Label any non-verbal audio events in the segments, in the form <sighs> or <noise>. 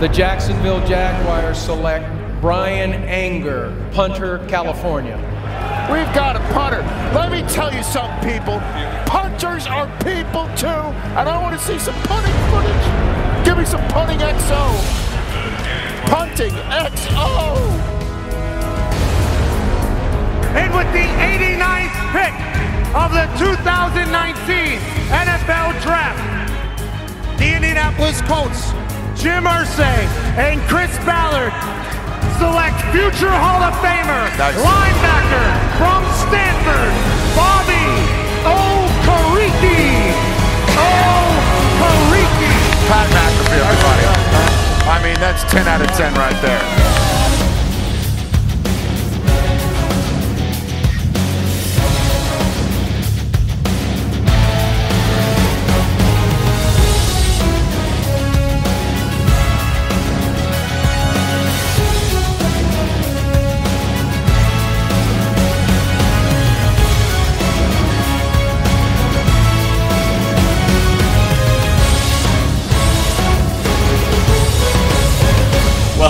The Jacksonville Jaguars select Bryan Anger, punter, California. We've got a punter. Let me tell you something, people. Punters are people too, and I want to see some punting footage. Give me some punting XO. Punting XO. And with the 89th pick of the 2019 NFL Draft, the Indianapolis Colts, Jim Irsay and Chris Ballard select future Hall of Famer, Nice. linebacker from Stanford, Bobby Okereke. Okereke. Pat McAfee, everybody. I mean, that's 10 out of 10 right there.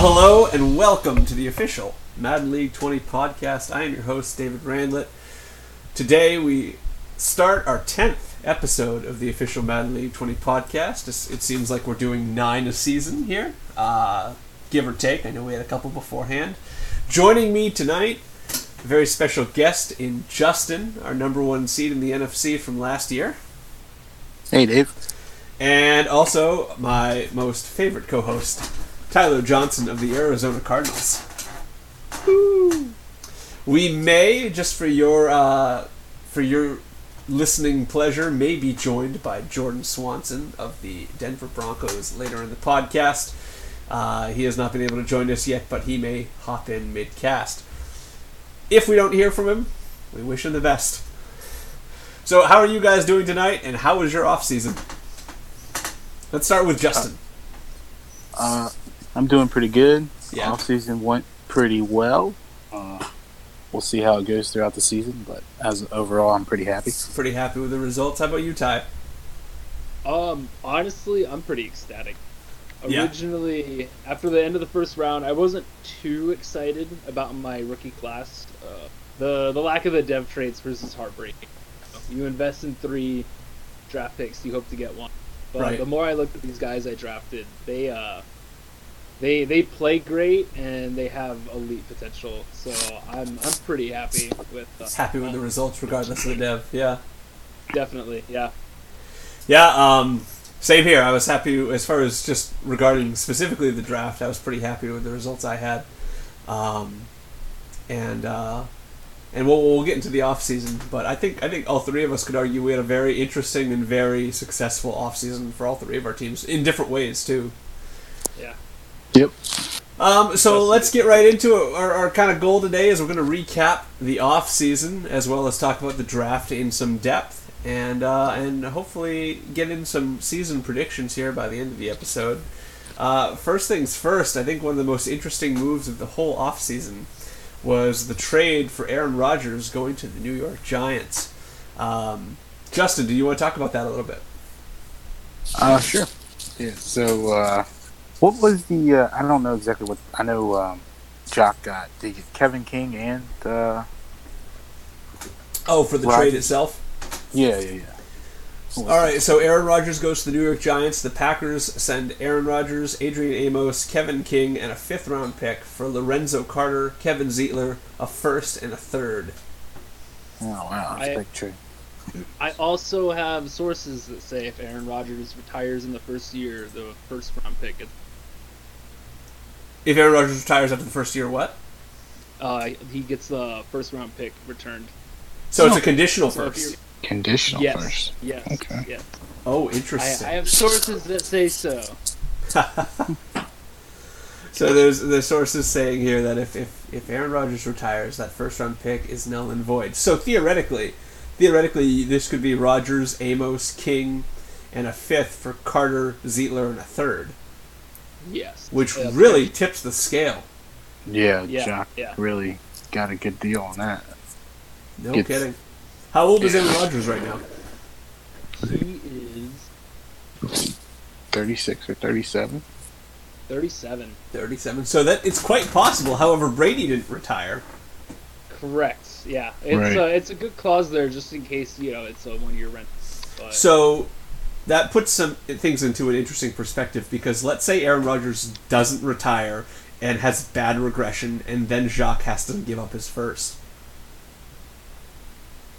Well, hello and welcome to the official Madden League 20 podcast. I am your host, David Randlett. Today we start our 10th episode of the official Madden League 20 podcast. It's- It seems like we're doing nine a season here, uh, give or take. I know we had a couple beforehand. Joining me tonight, a very special guest in Justin, our number one seed in the NFC from last year. Hey, Dave. And also my most favorite co-host, Tyler Johnson of the Arizona Cardinals. Woo. We may, just for your uh, for your listening pleasure, may be joined by Jordan Swanson of the Denver Broncos later in the podcast. Uh, he has not been able to join us yet, but he may hop in mid-cast. If we don't hear from him, we wish him the best. So, how are you guys doing tonight, and how was your off season? Let's start with Justin. Uh, I'm doing pretty good. Yeah. Off season went pretty well. Uh, we'll see how it goes throughout the season, but as overall, I'm pretty happy. Pretty happy with the results. How about you, Ty? Um, honestly, I'm pretty ecstatic. Yeah. Originally, after the end of the first round, I wasn't too excited about my rookie class. Uh, the the lack of the dev traits versus heartbreaking. You invest in three draft picks, you hope to get one. But Right. the more I looked at these guys I drafted, they uh, they they play great and they have elite potential. So I'm I'm pretty happy with. Uh, Happy with the results, regardless of the dev. Yeah. Definitely, yeah. Yeah, um, same here. I was happy as far as just regarding specifically the draft. I was pretty happy with the results I had, um, and uh, and we'll, we'll get into the off season. But I think I think all three of us could argue we had a very interesting and very successful off season for all three of our teams in different ways too. Yeah. Yep. Um, so let's get right into it. Our, our kind of goal today is we're going to recap the off season as well as talk about the draft in some depth and uh, and hopefully get in some season predictions here by the end of the episode. Uh, first things first, I think one of the most interesting moves of the whole off season was the trade for Aaron Rodgers going to the New York Giants. Um, Justin, do you want to talk about that a little bit? Uh, sure. Yeah. So, uh, what was the? Uh, I don't know exactly what. I know um, Jock got. Did you get Kevin King and? Uh, Oh, for the Rodgers. trade itself. yeah, yeah, yeah. All right, so Aaron Rodgers goes to the New York Giants. The Packers send Aaron Rodgers, Adrian Amos, Kevin King, and a fifth round pick for Lorenzo Carter, Kevin Zeitler, a first and a third. Oh wow, that's I- a big trade. I also have sources that say if Aaron Rodgers retires in the first year, the first round pick, is- If Aaron Rodgers retires after the first year, what? uh, he gets the first round pick returned. So it's a conditional So if first. you- Conditional yes, first. yes, Okay. yes. Oh, interesting. I have sources that say so. <laughs> so there's the sources saying here that if, if, if Aaron Rodgers retires, that first round pick is null and void. So theoretically, theoretically, this could be Rodgers, Amos, King, and a fifth for Carter, Zeitler, and a third, Yes, which Yeah, really tips the scale. Yeah, Yeah, Jock yeah. really got a good deal on that. No It's- kidding. How old is Aaron Rodgers right now? He is. Thirty-six or thirty-seven. 37. 37. So that it's quite possible. However, Brady didn't retire. Correct. Yeah, it's Right. a it's a good clause there, just in case you know it's a one year rent. But So that puts some things into an interesting perspective because let's say Aaron Rodgers doesn't retire and has bad regression, and then Jacques has to give up his first.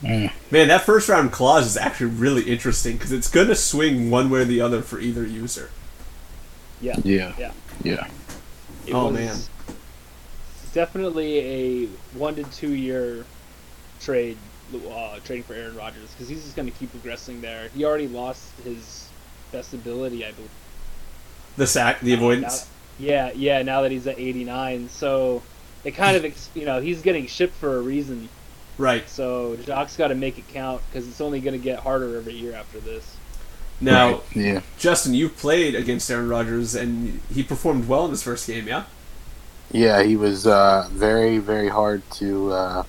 Mm. Man, that first round clause is actually really interesting because it's going to swing one way or the other for either user. yeah, Yeah. Yeah. Yeah. it Oh, man. definitely a one to two year trade, uh, trading for Aaron Rodgers because he's just going to keep progressing there. He already lost his best ability, I believe. The sack, the avoidance. now- yeah, yeah. Now that he's at 89, so it kind of ex- you know he's getting shipped for a reason. Right. So Jock's got to make it count because it's only going to get harder every year after this. Now, Right. Yeah. Justin, you've played against Aaron Rodgers, and he performed well in his first game, yeah? Yeah, he was uh, very, very hard to, uh,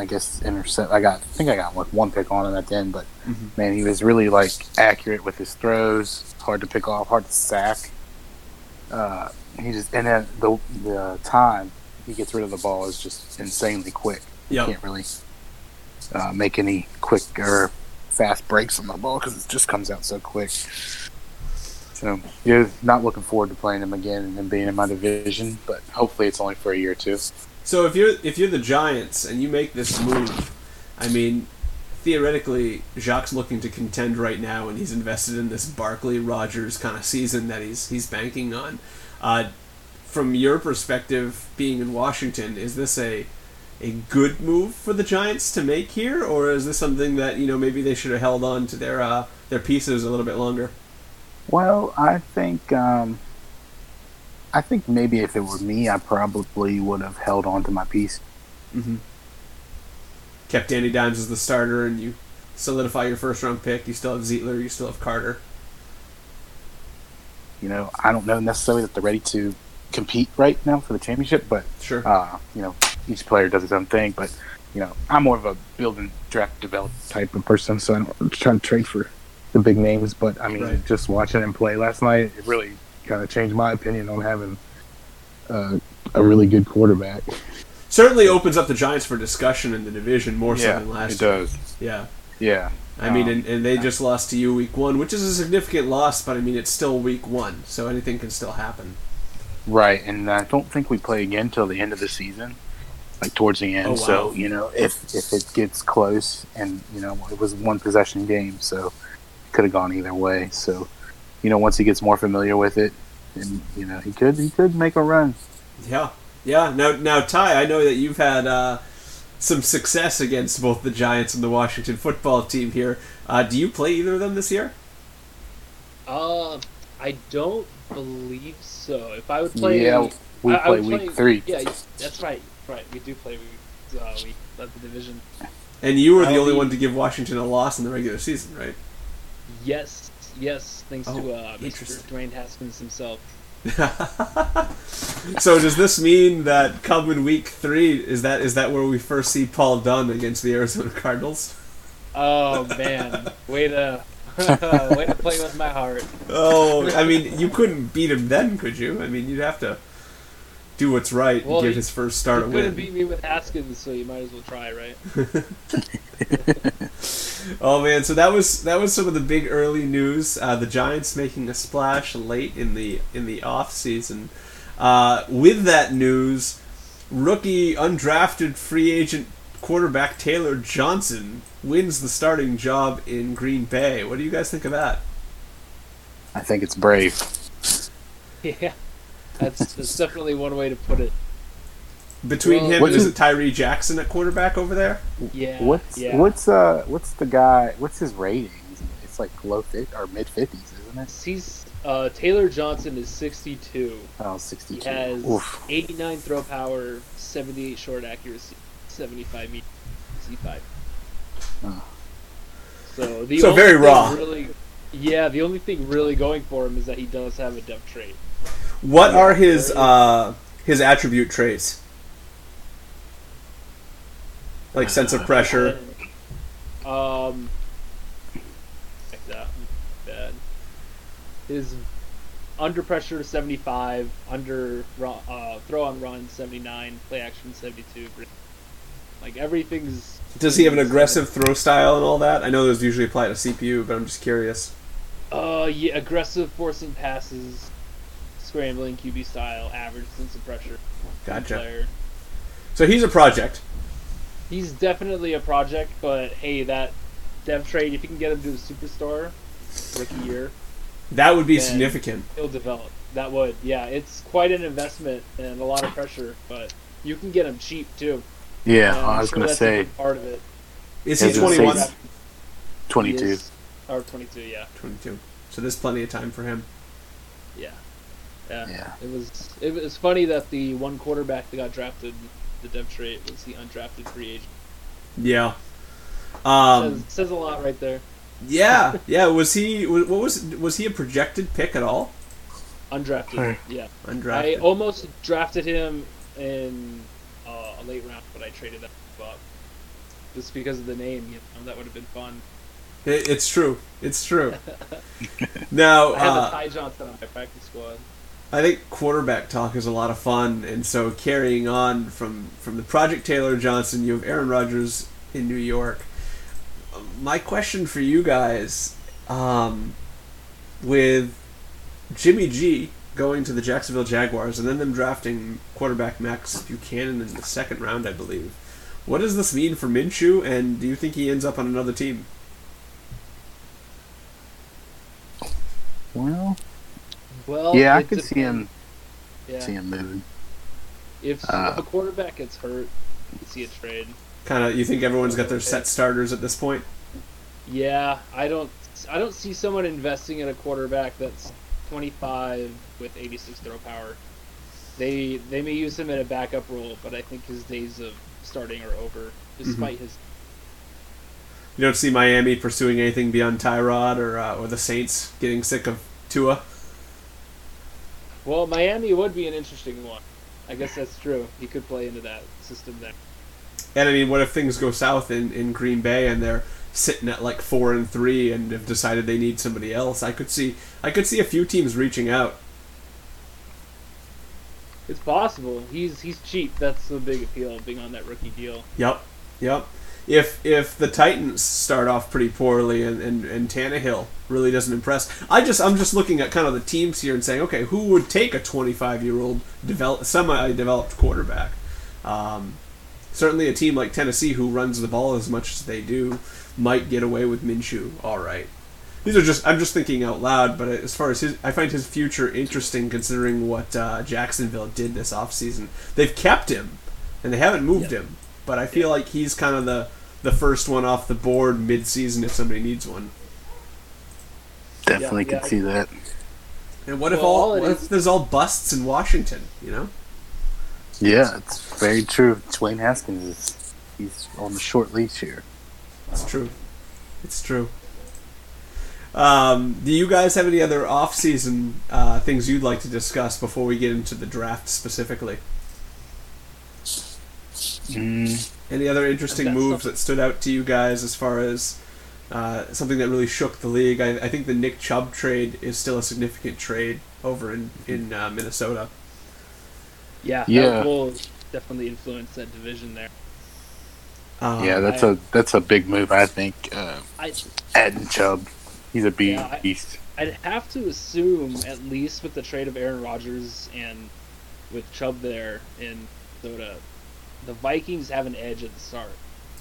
I guess, intercept. I got, I think I got like one pick on him at the end, but Mhm. man, he was really like accurate with his throws. Hard to pick off, hard to sack. Uh, he just and then the the time he gets rid of the ball is just insanely quick. Yep. Can't really uh, make any quick or fast breaks on the ball because it just comes out so quick. So you're not looking forward to playing him again and being in my division, but hopefully it's only for a year or two. So if you're if you're the Giants and you make this move, I mean, theoretically, Jacques looking to contend right now, and he's invested in this Barkley Rodgers kind of season that he's he's banking on. Uh, from your perspective, being in Washington, is this a a good move for the Giants to make here, or is this something that you know maybe they should have held on to their uh, their pieces a little bit longer? Well, I think um, I think maybe if it were me, I probably would have held on to my piece. Mm-hmm. Kept Danny Dimes as the starter, and you solidify your first round pick. You still have Zeitler, you still have Carter. You know, I don't know necessarily that they're ready to compete right now for the championship, but Sure. uh, you know, each player does his own thing. But you know, I'm more of a build and draft develop type of person, so I'm trying to trade for the big names. But I mean, Right. just watching him play last night, it really kind of changed my opinion on having uh, a really good quarterback. certainly opens up the Giants for discussion in the division more so than last year. it year. does. Yeah. Yeah, I mean, Um, and, and they just lost to you week one, which is a significant loss, but I mean, it's still week one, so anything can still happen. Right, and I don't think we play again till the end of the season, like towards the end. Oh, wow. So you know, if if it gets close, and you know, it was one possession game, so it could have gone either way. So, you know, once he gets more familiar with it, and you know, he could he could make a run. Yeah. Yeah. Now, now, Ty, I know that you've had uh, some success against both the Giants and the Washington football team here. Uh, do you play either of them this year? Uh, I don't believe so. If I would play, yeah, we I- I play would week three. Yeah, that's right. Right, we do play. We uh, we led the division. And you were the I'll only be- one to give Washington a loss in the regular season, right? Yes, yes. Thanks Oh, to uh, Mr. Dwayne Haskins himself. <laughs> so does this mean that coming week three is that is that where we first see Paul Dunn against the Arizona Cardinals? Oh man, way to <laughs> way to play with my heart. Oh, I mean, you couldn't beat him then, could you? I mean, you'd have to do what's right Well, and give his first start a You couldn't beat me with Haskins, so you might as well try, right? <laughs> <laughs> Oh man, so that was that was some of the big early news. Uh, the Giants making a splash late in the in the off season. Uh, with that news, rookie undrafted free agent quarterback Taylor Johnson wins the starting job in Green Bay. What do you guys think of that? I think it's brave. <laughs> Yeah, that's, that's definitely one way to put it. Between Well, him and is his- it Tyree Jackson at quarterback over there? Yeah. What's yeah. what's uh what's the guy? What's his rating? It's like low fit or mid fifties, isn't it? He's uh, Taylor Johnson is 62. Oh, He has Oof. 89 throw power, 78 short accuracy, 75 medium, 65. Oh. So the So only very thing raw. Really, yeah, the only thing really going for him is that he does have a depth trait. What are his uh, his attribute traits? Like sense of pressure. Um, like that bad. His under pressure 75, under uh, throw on run 79, play action 72. Like everything's. Does he have an aggressive throw style and all that? I know those usually apply to CPU, but I'm just curious. Uh, yeah, aggressive forcing passes, scrambling QB style, average sense of pressure. Gotcha. Player. So he's a project. He's definitely a project, but hey, that dev trait, if you can get him to a superstar rookie year, That would be significant. he'll develop. That would, yeah, it's quite an investment and a lot of pressure, but you can get him cheap too. Yeah, And I'm was sure gonna say part of it. Is Yeah, he I was gonna 21? say- 22. He is- or 22, yeah, 22. So there's plenty of time for him. yeah, yeah. Yeah. It was it was funny that the one quarterback that got drafted, the dev trait, was the undrafted free agent. Yeah. Um, says, says a lot right there. yeah, <laughs> yeah. Was he? wa- What was? Was he a projected pick at all? Undrafted, Right. yeah. I Undrafted. almost drafted him in uh, a late round, but I traded that up just because of the name. You know, that would have been fun. It, it's true. It's true. <laughs> now, I have a uh, Ty Johnson on my practice squad. I think quarterback talk is a lot of fun, and so carrying on from from the Project Taylor Johnson, you have Aaron Rodgers in New York. My question for you guys, um, with Jimmy G going to the Jacksonville Jaguars, and then them drafting quarterback Max Buchanan in the second round, I believe. What does this mean for Minshew, and do you think he ends up on another team? Well, Well, yeah, I could see him depends. see him moving. If, Uh, if a quarterback gets hurt, you see a trade. Kind of, you think everyone's got their set starters at this point? Yeah, I don't. I don't see someone investing in a quarterback that's 25 with 86 throw power. They they may use him in a backup role, but I think his days of starting are over, despite his You don't see Miami pursuing anything beyond Tyrod or uh, or the Saints getting sick of Tua. Well, Miami would be an interesting one. I guess that's true. He could play into that system there. And I mean, what if things go south in, in Green Bay and they're sitting at like four and three and have decided they need somebody else? I could see I could see a few teams reaching out. It's possible. He's he's cheap. That's the big appeal of being on that rookie deal. Yep, yep. If if the Titans start off pretty poorly and, and, and Tannehill really doesn't impress, I just I'm just looking at kind of the teams here and saying, okay, who would take a 25 year old develop semi developed quarterback? Um, certainly, a team like Tennessee who runs the ball as much as they do might get away with Minshew. All right. These are just I'm just thinking out loud, but as far as his, I find his future interesting considering what uh, Jacksonville did this offseason. They've kept him, and they haven't moved him, but I feel like he's kind of the the first one off the board mid-season if somebody needs one. Definitely Yeah, could yeah. see that. And what if all, all it what is- if there's all busts in Washington? You know, Yeah, it's very true. Dwayne Haskins is he's on the short leash here. it's true. It's true. Um, do you guys have any other off-season uh, things you'd like to discuss before we get into the draft specifically? Mm, Any other interesting moves some- that stood out to you guys as far as uh, something that really shook the league? I, I think the Nick Chubb trade is still a significant trade over in in uh, Minnesota. Yeah, Yeah. that will definitely influence that division there. Um, yeah, that's I- a that's a big move. I think. Uh, I adding Chubb, he's a beast. Yeah, I- I'd have to assume, at least with the trade of Aaron Rodgers and with Chubb there in Minnesota, the Vikings have an edge at the start.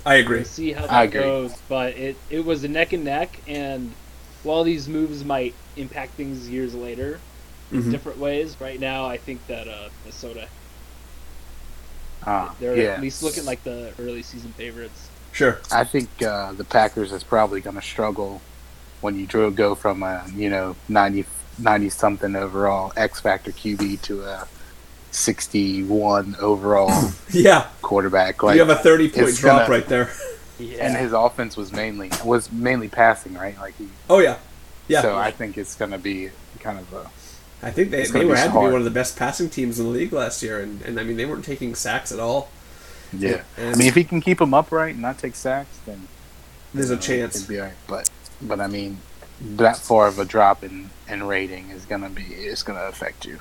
I agree. We'll see how that goes, but it it was a neck and neck, and while these moves might impact things years later in Mhm. different ways, right now I think that uh, Minnesota Ah, they're yeah. at least looking like the early season favorites. Sure. I think uh, the Packers is probably going to struggle when you dro- go from a you know 90, 90 something overall X Factor QB to a sixty one overall <laughs> Yeah, quarterback. Like you have a thirty-point drop gonna- right there. <laughs> Yeah, and his offense was mainly was mainly passing, right? Like he, Oh yeah, yeah. So I think it's going to be kind of a I think they, they were be had to be one of the best passing teams in the league last year, and, and I mean they weren't taking sacks at all. yeah. And I mean, if he can keep him upright and not take sacks, then there's you a chance. it'd be all right. But but I mean, that far of a drop in, in rating is gonna be is gonna affect you.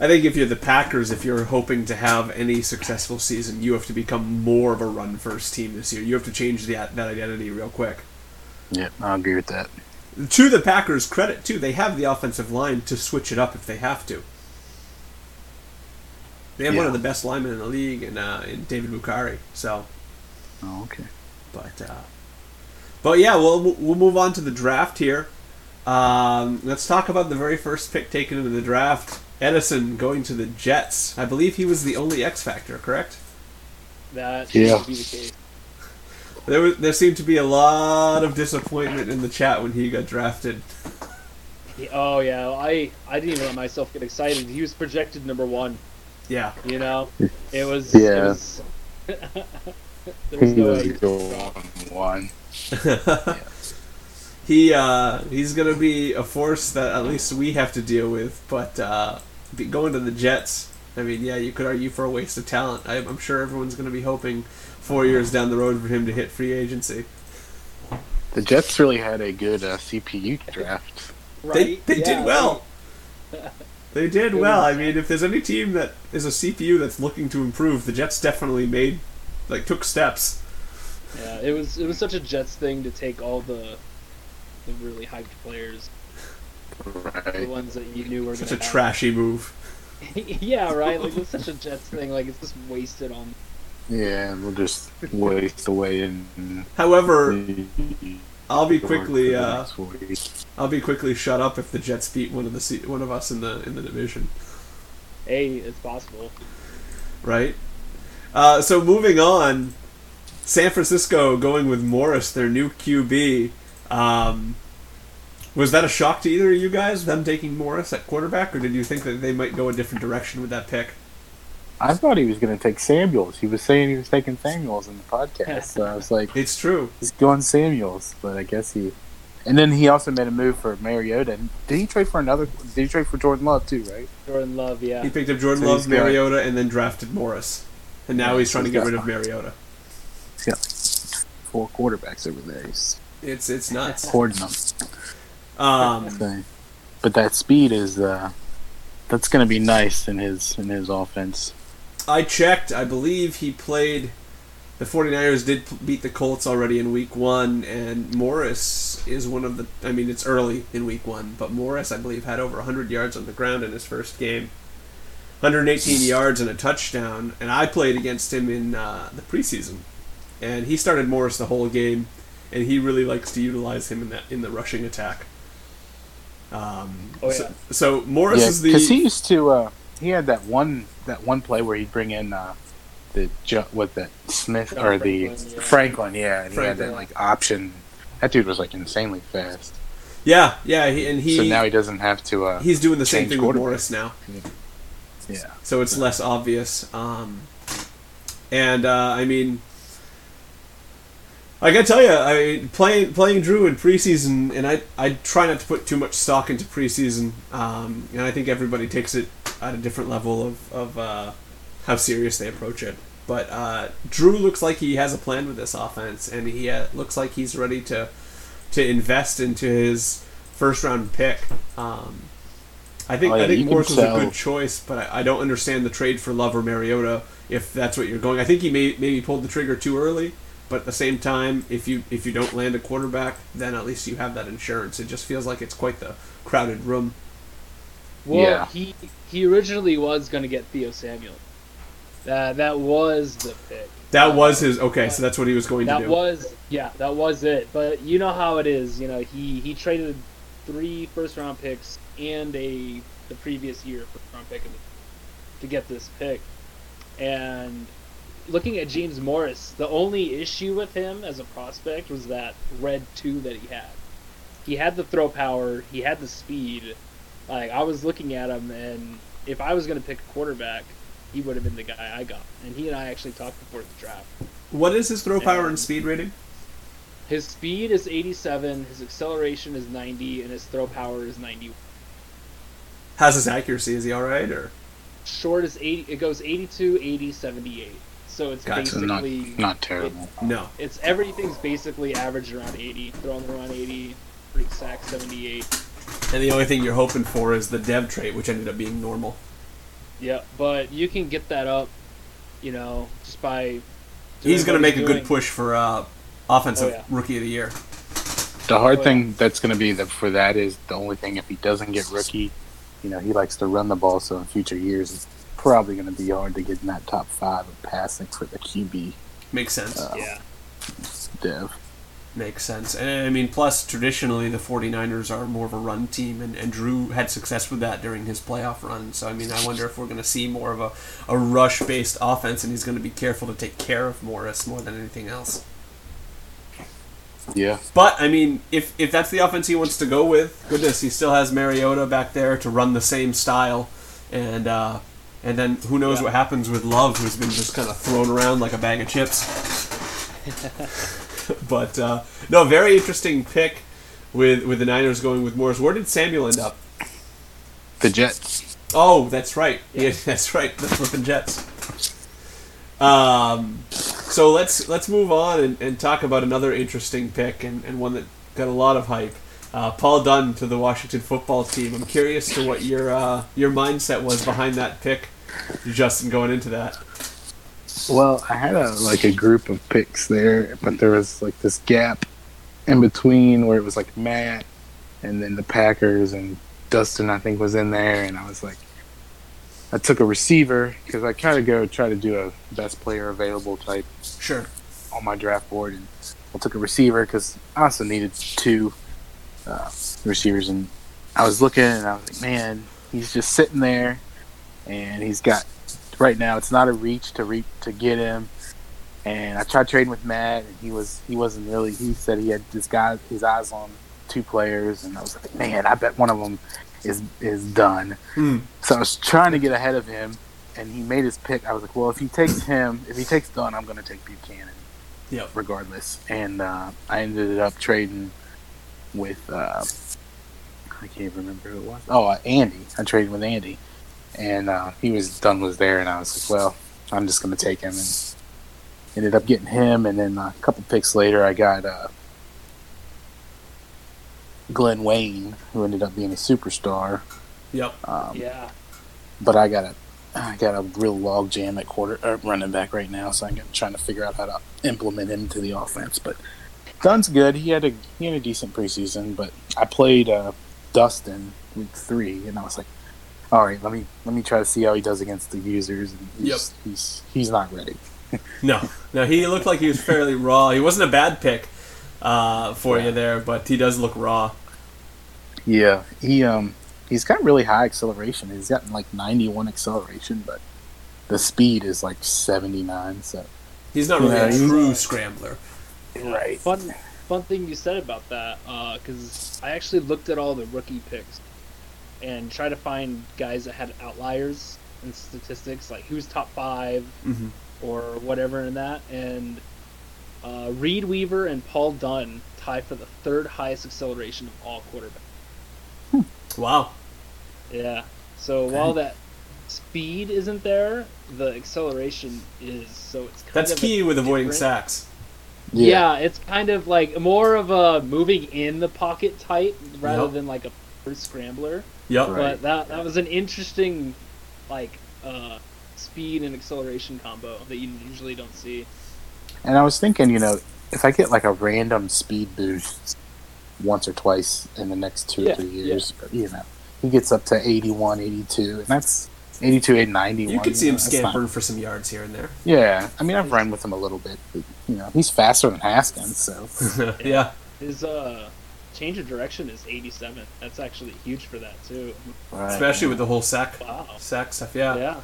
I think if you're the Packers, if you're hoping to have any successful season, you have to become more of a run first team this year. You have to change that that identity real quick. Yeah, I agree with that. To the Packers' credit, too, they have the offensive line to switch it up if they have to. They have one of the best linemen in the league, in, uh, in David Bakhtiari. So, Oh, okay. but uh, but yeah, we'll we'll move on to the draft here. Um, let's talk about the very first pick taken in the draft. Edison going to the Jets. I believe he was the only X factor, correct? That Yeah. be the case. There was there seemed to be a lot of disappointment in the chat when he got drafted. He- Oh yeah, I I didn't even let myself get excited. He was projected number one. Yeah, You know, it was. Yeah. It was, <laughs> there was He no was way. the one. <laughs> he uh, he's gonna be a force that at least we have to deal with. But uh, be- going to the Jets, I mean, yeah, you could argue for a waste of talent. I, I'm sure everyone's gonna be hoping four years down the road for him to hit free agency. The Jets really had a good uh, CPU draft. They Right? they Yeah, did well. They did well. I mean, if there's any team that is a CPU that's looking to improve, the Jets definitely made like took steps. Yeah, it was it was such a Jets thing to take all the the really hyped players, the ones that you knew were Such a gonna have- trashy move. <laughs> yeah, right. Like it's such a <laughs> Jets thing. Like it's just wasted on. Yeah, we'll just waste away in. However, I'll be quickly uh, I'll be quickly shut up if the Jets beat one of the se- one of us in the in the division. Hey, it's possible. right? Uh, so moving on, San Francisco going with Morris, their new QB. Um, was that a shock to either of you guys, them taking Morris at quarterback, or did you think that they might go a different direction with that pick? I thought he was going to take Samuels. He was saying he was taking Samuels in the podcast. so I was like, It's true. he's going Samuels, but I guess he. And then he also made a move for Mariota. Did he trade for another? Did he trade for Jordan Love too? Right? Jordan Love, yeah. He picked up Jordan So Love, Mariota, and then drafted Morris. And now Yeah, he's trying to get rid of Mariota. He's got like four quarterbacks over there. He's It's it's nuts. hoarding them. Um, But that speed is uh, that's going to be nice in his in his offense. I checked. I believe he played. The 49ers did beat the Colts already in week one, and Morris is one of the. I mean, it's early in week one, but Morris, I believe, had over 100 yards on the ground in his first game. 118 yards and a touchdown, and I played against him in uh, the preseason, and he started Morris the whole game, and he really likes to utilize him in that in the rushing attack. Um, Oh, so, yeah. so Morris Yeah, is the because he used to. Uh, he had that one that one play where he'd bring in uh, the what that Smith Oh, or the Franklin, yeah. Franklin, yeah, and he had that like option. That dude was like insanely fast. yeah yeah, he, and he so now he doesn't have to. Uh, he's doing the same thing with. Morris now. yeah, so it's less obvious. Um, and uh, I mean, I gotta tell you, I playing playing Drew in preseason, and I I try not to put too much stock into preseason, um, and I think everybody takes it at a different level of of uh, how serious they approach it. But uh, Drew looks like he has a plan with this offense, and he uh, looks like he's ready to to invest into his first round pick. Um, I think Oh, yeah, I think Morris was a good choice, but I, I don't understand the trade for Love or Mariota if that's what you're going. I think he may maybe pulled the trigger too early, but at the same time, if you if you don't land a quarterback, then at least you have that insurance. It just feels like it's quite the crowded room. Well, Yeah. he he originally was going to get Theo Samuel. That that was the pick. That was his okay, so that's what he was going to do. That do. was yeah, that was it. But you know how it is. You know he he traded three first round picks and a the previous year first round pick to get this pick. And looking at James Morris, the only issue with him as a prospect was that red two that he had. He had the throw power, he had the speed. Like I was looking at him, and if I was going to pick a quarterback, he would have been the guy I got. And he and I actually talked before the draft. What is his throw power and And- speed rating? His speed is 87, his acceleration is 90, and his throw power is 90. How's his accuracy? Is he all right or? Short is 80. It goes 82, 80, 78. So it's Gotcha. so not basically not terrible. No. it's everything's basically averaged around 80, thrown around 80, pretty sacks, 78. And the only thing you're hoping for is the dev trait, which ended up being normal. Yeah, but you can get that up, you know, just by. He's going to what make a he's good push for uh, offensive Oh, yeah. rookie of the year. The hard Oh, thing that's going to be that for that is the only thing if he doesn't get rookie, you know, he likes to run the ball. So in future years, it's probably going to be hard to get in that top five of passing for the QB Makes sense. Uh, Yeah. dev. Makes sense. And I mean, plus, traditionally, the 49ers are more of a run team, and, and Drew had success with that during his playoff run. So, I mean, I wonder if we're going to see more of a, a rush based offense, and he's going to be careful to take care of Morris more than anything else. Yeah, But, I mean, if, if that's the offense he wants to go with, goodness, he still has Mariota back there to run the same style. And, uh, and then who knows Yeah. what happens with Love, who's been just kind of thrown around like a bag of chips. <laughs> but uh, no, very interesting pick with with the Niners going with Morris. Where did Samuel end up? the Jets. Oh, that's right. Yeah, <laughs> that's right. The flipping Jets. Um, so let's let's move on and, and talk about another interesting pick and, and one that got a lot of hype. Uh, Paul Dunn to the Washington football team. I'm curious to what your uh, your mindset was behind that pick, Justin, going into that. Well, I had a like a group of picks there, but there was like this gap in between where it was like Matt and then the Packers and Dustin I think was in there, and I was like, I took a receiver because I kind of go try to do a best player available type Sure. on my draft board, and I took a receiver because I also needed two uh, receivers, and I was looking and I was like, man, he's just sitting there, and he's got right now it's not a reach to reach to get him. And I tried trading with Matt, and he was he wasn't really. He said he had this guy his eyes on two players, and I was like, man, I bet one of them is is done. Hmm. So I was trying to get ahead of him, and he made his pick. I was like, well, if he takes him, if he takes Dunn, I'm going to take Buchanan Yep. regardless. And uh, I ended up trading with uh, I can't remember who it was. Oh, uh, Andy. I traded with Andy, and uh, he was done was there, and I was like, well, I'm just going to take him, and ended up getting him. And then a couple picks later, I got uh, Glenn Wayne, who ended up being a superstar. Yep. Um, Yeah. but I got a I got a real log jam at quarter uh, running back right now, so I'm trying to figure out how to implement him to the offense. But Dunn's good. He had a he had a decent preseason, but I played uh, Dustin week three, and I was like, all right, let me let me try to see how he does against the users. And he's, Yep. he's he's not ready. <laughs> No, no, he looked like he was fairly raw. He wasn't a bad pick uh, for you there, but he does look raw. Yeah, he um he's got really high acceleration. He's got like 91 acceleration, but the speed is like 79. So He's not really Yeah, a true scrambler. Right. Fun, fun thing you said about that, because I actually looked at all the rookie picks and tried to find guys that had outliers in statistics, like who's top five Mm-hmm. or whatever in that. And uh, Reed Weaver and Paul Dunn tie for the third highest acceleration of all quarterbacks. Wow. Yeah. So while that speed isn't there, the acceleration is. So it's kind That's of key with avoiding sacks. Yeah. it's kind of like more of a moving in the pocket type rather Yep. than like a scrambler. Yep. Right. But that that was an interesting like uh, speed and acceleration combo that you usually don't see. And I was thinking, you know, if I get like a random speed boost once or twice in the next two Yeah, or three years, you know, he gets up to 81, 82, and that's 82, 8, 91. You could see him know, that's not- scampering for some yards here and there. Yeah, I mean, I've run with him a little bit, but, you know, he's faster than Haskins, so. <laughs> yeah. His uh, change of direction is 87. That's actually huge for that too. Especially with the whole sack Wow. sack stuff. Yeah. Yeah.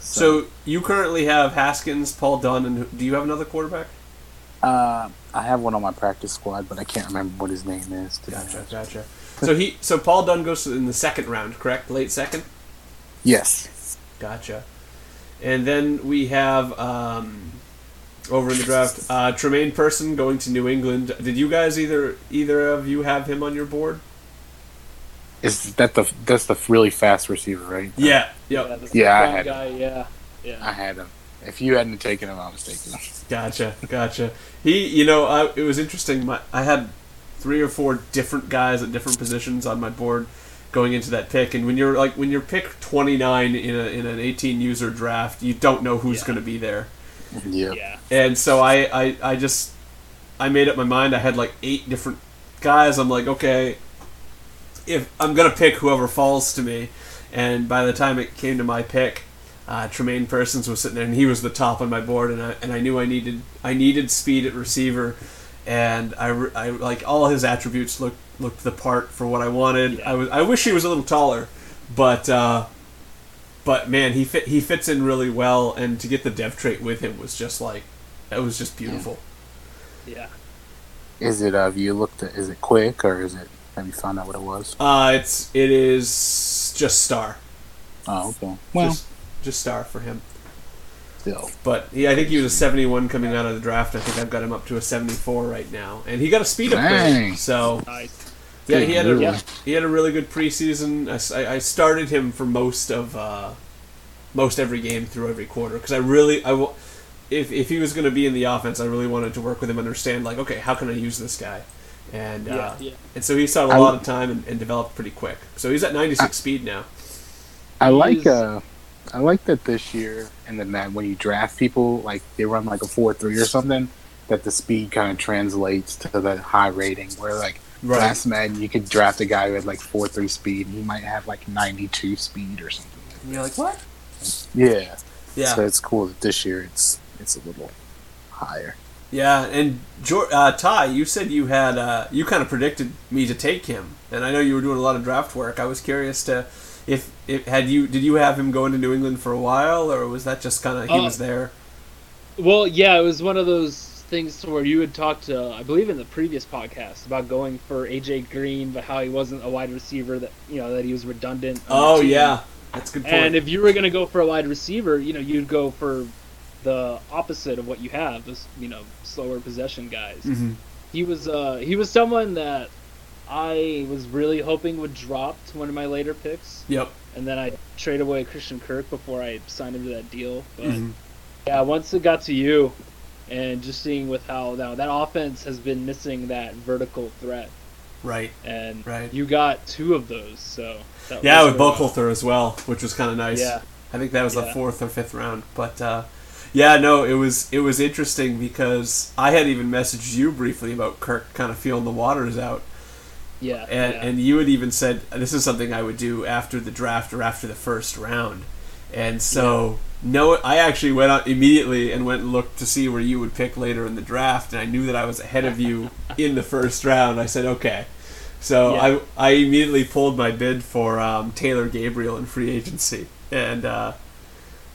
So you currently have Haskins, Paul Dunn, and do you have another quarterback? Uh, I have one on my practice squad, but I can't remember what his name is. to Gotcha, gotcha. So he, so Paul Dunn goes in the second round, correct? Late second. Yes. Gotcha. And then we have um, over in the draft uh, Tremaine Person going to New England. Did you guys either either of you have him on your board? Is that the that's the really fast receiver, right? Yeah. Yep. Yeah, Yeah, I had guy. Yeah. I had him. If you hadn't taken him, I was taking him. Gotcha, gotcha. He, you know, I, it was interesting. My, I had three or four different guys at different positions on my board going into that pick. And when you're like when you're pick 29 in a in an 18 user draft, you don't know who's Yeah. going to be there. Yep. Yeah. And so I, I I just I made up my mind. I had like eight different guys. I'm like, okay, if I'm gonna pick whoever falls to me, and by the time it came to my pick, uh, Tremaine Persons was sitting there, and he was the top on my board, and I and I knew I needed I needed speed at receiver, and I, I like all his attributes looked looked the part for what I wanted. I was I wish he was a little taller, but. Uh, but man, he fit he fits in really well, and to get the dev trait with him was just like, it was just beautiful. Yeah. Is it? Uh, have you looked at? Is it quick or is it? Have you found out what it was? Uh, it's it is just star, Oh, okay. Well, just just star for him. Still. But he, I think he was a 71 coming out of the draft. I think I've got him up to a 74 right now, and he got a speed upgrade. Dang. So Nice. yeah, he had a he had a really good preseason. I, I started him for most of uh, most every game through every quarter because I really I wa- if if he was going to be in the offense, I really wanted to work with him, understand like okay, how can I use this guy, and uh, Yeah. Yeah. and so he saw a lot of time and, and developed pretty quick. So he's at 96 speed now. I like He's- uh, I like that this year, and then that when you draft people, like they run like a four three or something, that the speed kind of translates to the high rating. Where like Right. last Madden, you could draft a guy who had like four three speed, and he might have like ninety two speed or something. And you're like what? Yeah. Yeah. So it's cool that this year it's it's a little higher. Yeah, and Jor- uh, Ty, you said you had uh, you kind of predicted me to take him, and I know you were doing a lot of draft work. I was curious to if, if had you did you have him going to New England for a while, or was that just kind of he Uh, was there? Well, yeah, it was one of those things where you had talked to, I believe, in the previous podcast about going for AJ Green, but how he wasn't a wide receiver that you know that he was redundant. Oh yeah, that's a good point. And if you were going to go for a wide receiver, you know, you'd go for the opposite of what you have, this you know slower possession guys. Mhm. He was uh, he was someone that I was really hoping would drop to one of my later picks, Yep. and then I trade away Christian Kirk before I signed him to that deal. But Mhm. yeah, once it got to you, and just seeing with how now that offense has been missing that vertical threat, Right. and Right. you got two of those. So that Yeah, with Buckholter as well, which was kind of nice. Yeah. I think that was the fourth or fifth round. But uh, yeah, no, it was it was interesting because I had even messaged you briefly about Kirk kind of feeling the waters out. Yeah, and yeah. and you had even said this is something I would do after the draft or after the first round, and so no, I actually went out immediately and went and looked to see where you would pick later in the draft, and I knew that I was ahead of you <laughs> in the first round. I said okay, so Yeah. I I immediately pulled my bid for um, Taylor Gabriel in free agency, and. Uh,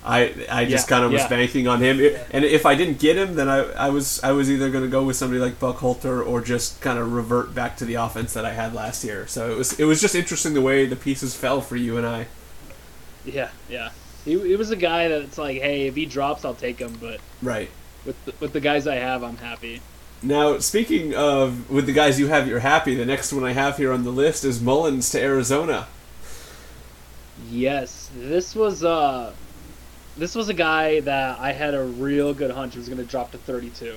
I, I just Yeah, kind of was yeah. banking on him, and if I didn't get him, then I, I was I was either going to go with somebody like Buckholter or just kind of revert back to the offense that I had last year. So it was it was just interesting the way the pieces fell for you and I. Yeah, yeah. He, he was a guy that's like, hey, if he drops, I'll take him. But Right with the, with the guys I have, I'm happy. now, speaking of with the guys you have, you're happy. The next one I have here on the list is Mullins to Arizona. Yes, this was uh, this was a guy that I had a real good hunch was going to drop to 32.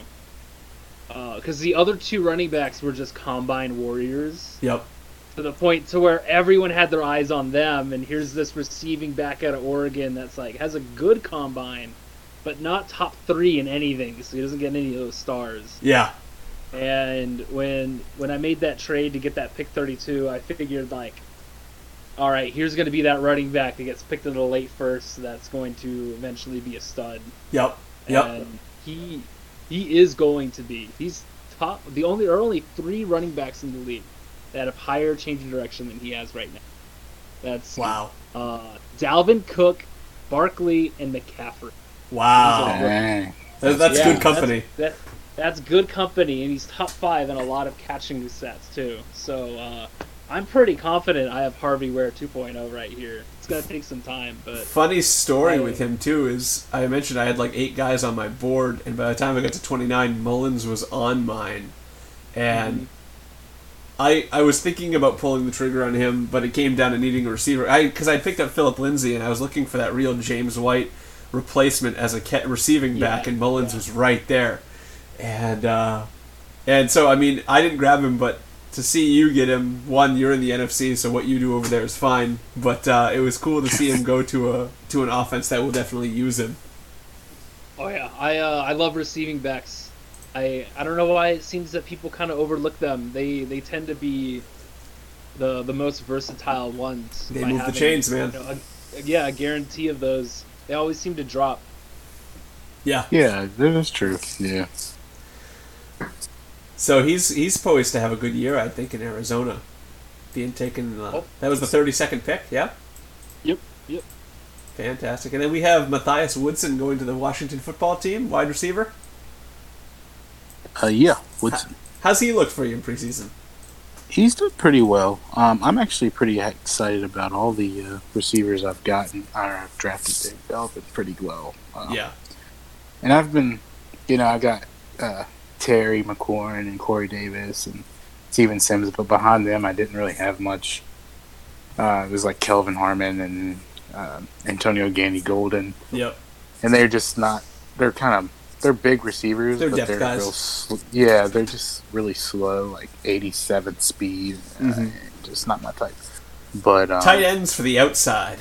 Uh, because the other two running backs were just combine warriors Yep. to the point to where everyone had their eyes on them. And here's this receiving back out of Oregon that's like has a good combine, but not top three in anything, so he doesn't get any of those stars. Yeah. And when when I made that trade to get that pick 32, I figured like, all right, here's going to be that running back that gets picked in the late first. That's going to eventually be a stud. Yep. Yep. And he he is going to be. He's top. The only there are only three running backs in the league that have higher changing direction than he has right now. That's wow. uh, Dalvin Cook, Barkley, and McCaffrey. Wow. Dang. That- that's Yeah, good company. That's, that, that's good company, and he's top five in a lot of catching stats too. So uh, I'm pretty confident I have Harvey Ware 2.0 right here. It's gonna take some time, but Funny story I- with him too is I mentioned I had like eight guys on my board, and by the time I got to twenty nine, Mullins was on mine, and Mhm. I I was thinking about pulling the trigger on him, but it came down to needing a receiver. I because I picked up Phillip Lindsay, and I was looking for that real James White replacement as a ca- receiving back, Yeah, and Mullins yeah. was right there, and uh, and so I mean I didn't grab him, but to see you get him. One, you're in the NFC, so what you do over there is fine. But uh, it was cool to see him go to a to an offense that will definitely use him. Oh yeah, I uh, I love receiving backs. I I don't know why it seems that people kind of overlook them. They they tend to be the the most versatile ones. They by move the chains, man. you know, a, yeah, a guarantee of those. They always seem to drop. Yeah. Yeah, that is true. Yeah. So he's he's poised to have a good year, I think, in Arizona. Being taken, uh, Oh. that was the 32nd pick. Yeah. Yep, yep. Fantastic. And then we have Matthias Woodson going to the Washington football team, wide receiver. Uh, yeah, Woodson. How's he look for you in preseason? He's doing pretty well. Um, I'm actually pretty excited about all the uh, receivers I've gotten or I've drafted. They've developed pretty well. Um, Yeah. And I've been, you know, I got uh, Terry McLaurin and Corey Davis and Steven Sims, but behind them, I didn't really have much. Uh, it was like Kelvin Harmon and uh, Antonio Gandy Golden, Yep. and they're just not. They're kind of they're big receivers, They're but they're guys. real. Sl- yeah, they're just really slow, like 87 speed. Uh, Mhm. just not my type. But um, Tight ends for the outside.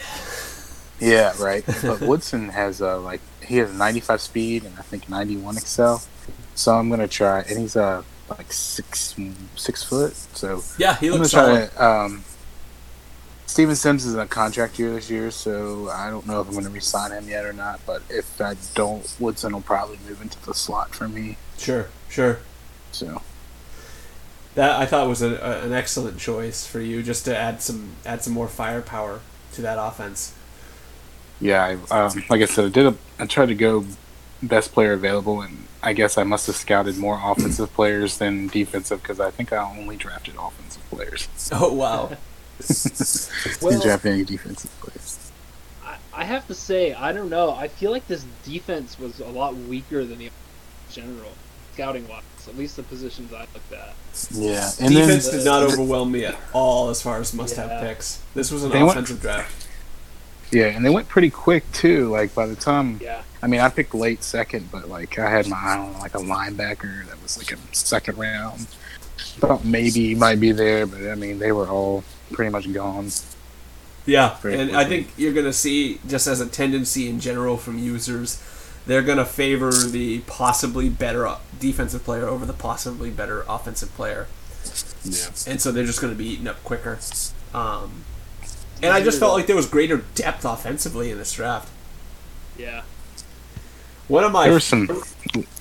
yeah, <laughs> right. But Woodson has uh, like he has 95 speed and I think 91 excel. So I'm gonna try, and he's uh like six six foot. So Yeah, he I'm gonna looks try solid. to. Um, Steven Sims is in a contract year this year, so I don't know if I'm going to re-sign him yet or not. But if I don't, Woodson will probably move into the slot for me. Sure, sure. So That I thought was a, a, an excellent choice for you, just to add some add some more firepower to that offense. yeah, I, um, like I said, I did. A, I tried to go best player available, and I guess I must have scouted more offensive players than defensive because I think I only drafted offensive players. <laughs> Oh wow. <laughs> Well- Didn't draft any defensive players. I, I have to say, I don't know. I feel like this defense was a lot weaker than the general scouting wise. At least the positions I looked at. Yeah, and Defense then did not overwhelm me at all as far as must-have Yeah. picks. This was an They went- offensive draft. yeah, and they went pretty quick too. Like by the time Yeah. I mean, I picked late second, but like I had my eye on like a linebacker that was like a second round. Thought maybe he might be there, but I mean they were all pretty much gone. Yeah, Very and I think you're going to see, just as a tendency in general from users, they're going to favor the possibly better defensive player over the possibly better offensive player. Yeah. And so they're just going to be eaten up quicker. Um, and I just felt like there was greater depth offensively in this draft. Yeah. One of my There were some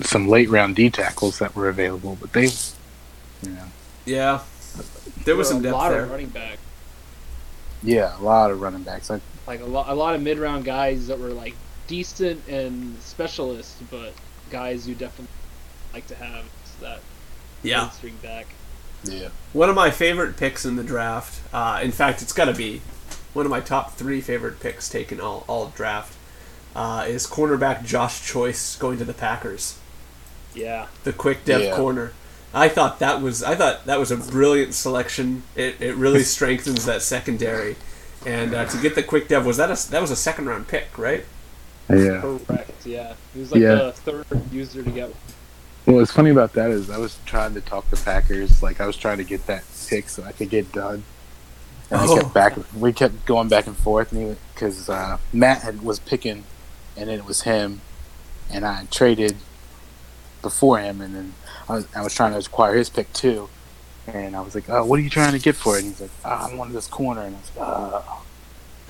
some late round D tackles that were available, but they, you know, yeah, there was some were depth lot there. of running back. yeah, a lot of running backs. I, Like a lot, a lot of mid-round guys that were like decent and specialists, but guys you definitely like to have that Yeah, string back. yeah, one of my favorite picks in the draft. Uh, in fact, it's got to be one of my top three favorite picks taken all all draft. Uh, is cornerback Josh Choice going to the Packers? Yeah. the quick dev Yeah. corner. I thought that was I thought that was a brilliant selection. It, it really <laughs> strengthens that secondary, and uh, to get the quick dev was that a that was a second round pick, right? yeah. Correct. Yeah. He was like Yeah. the third user to get. Well, what's funny about that is I was trying to talk to Packers, like I was trying to get that pick so I could get done. And we Oh. kept back, we kept going back and forth, and because uh, Matt had was picking, and then it was him, and I traded before him, and then I was, I was trying to acquire his pick too, and I was like, oh, "What are you trying to get for it?" And he's like, oh, "I wanted this corner," and I was like, oh.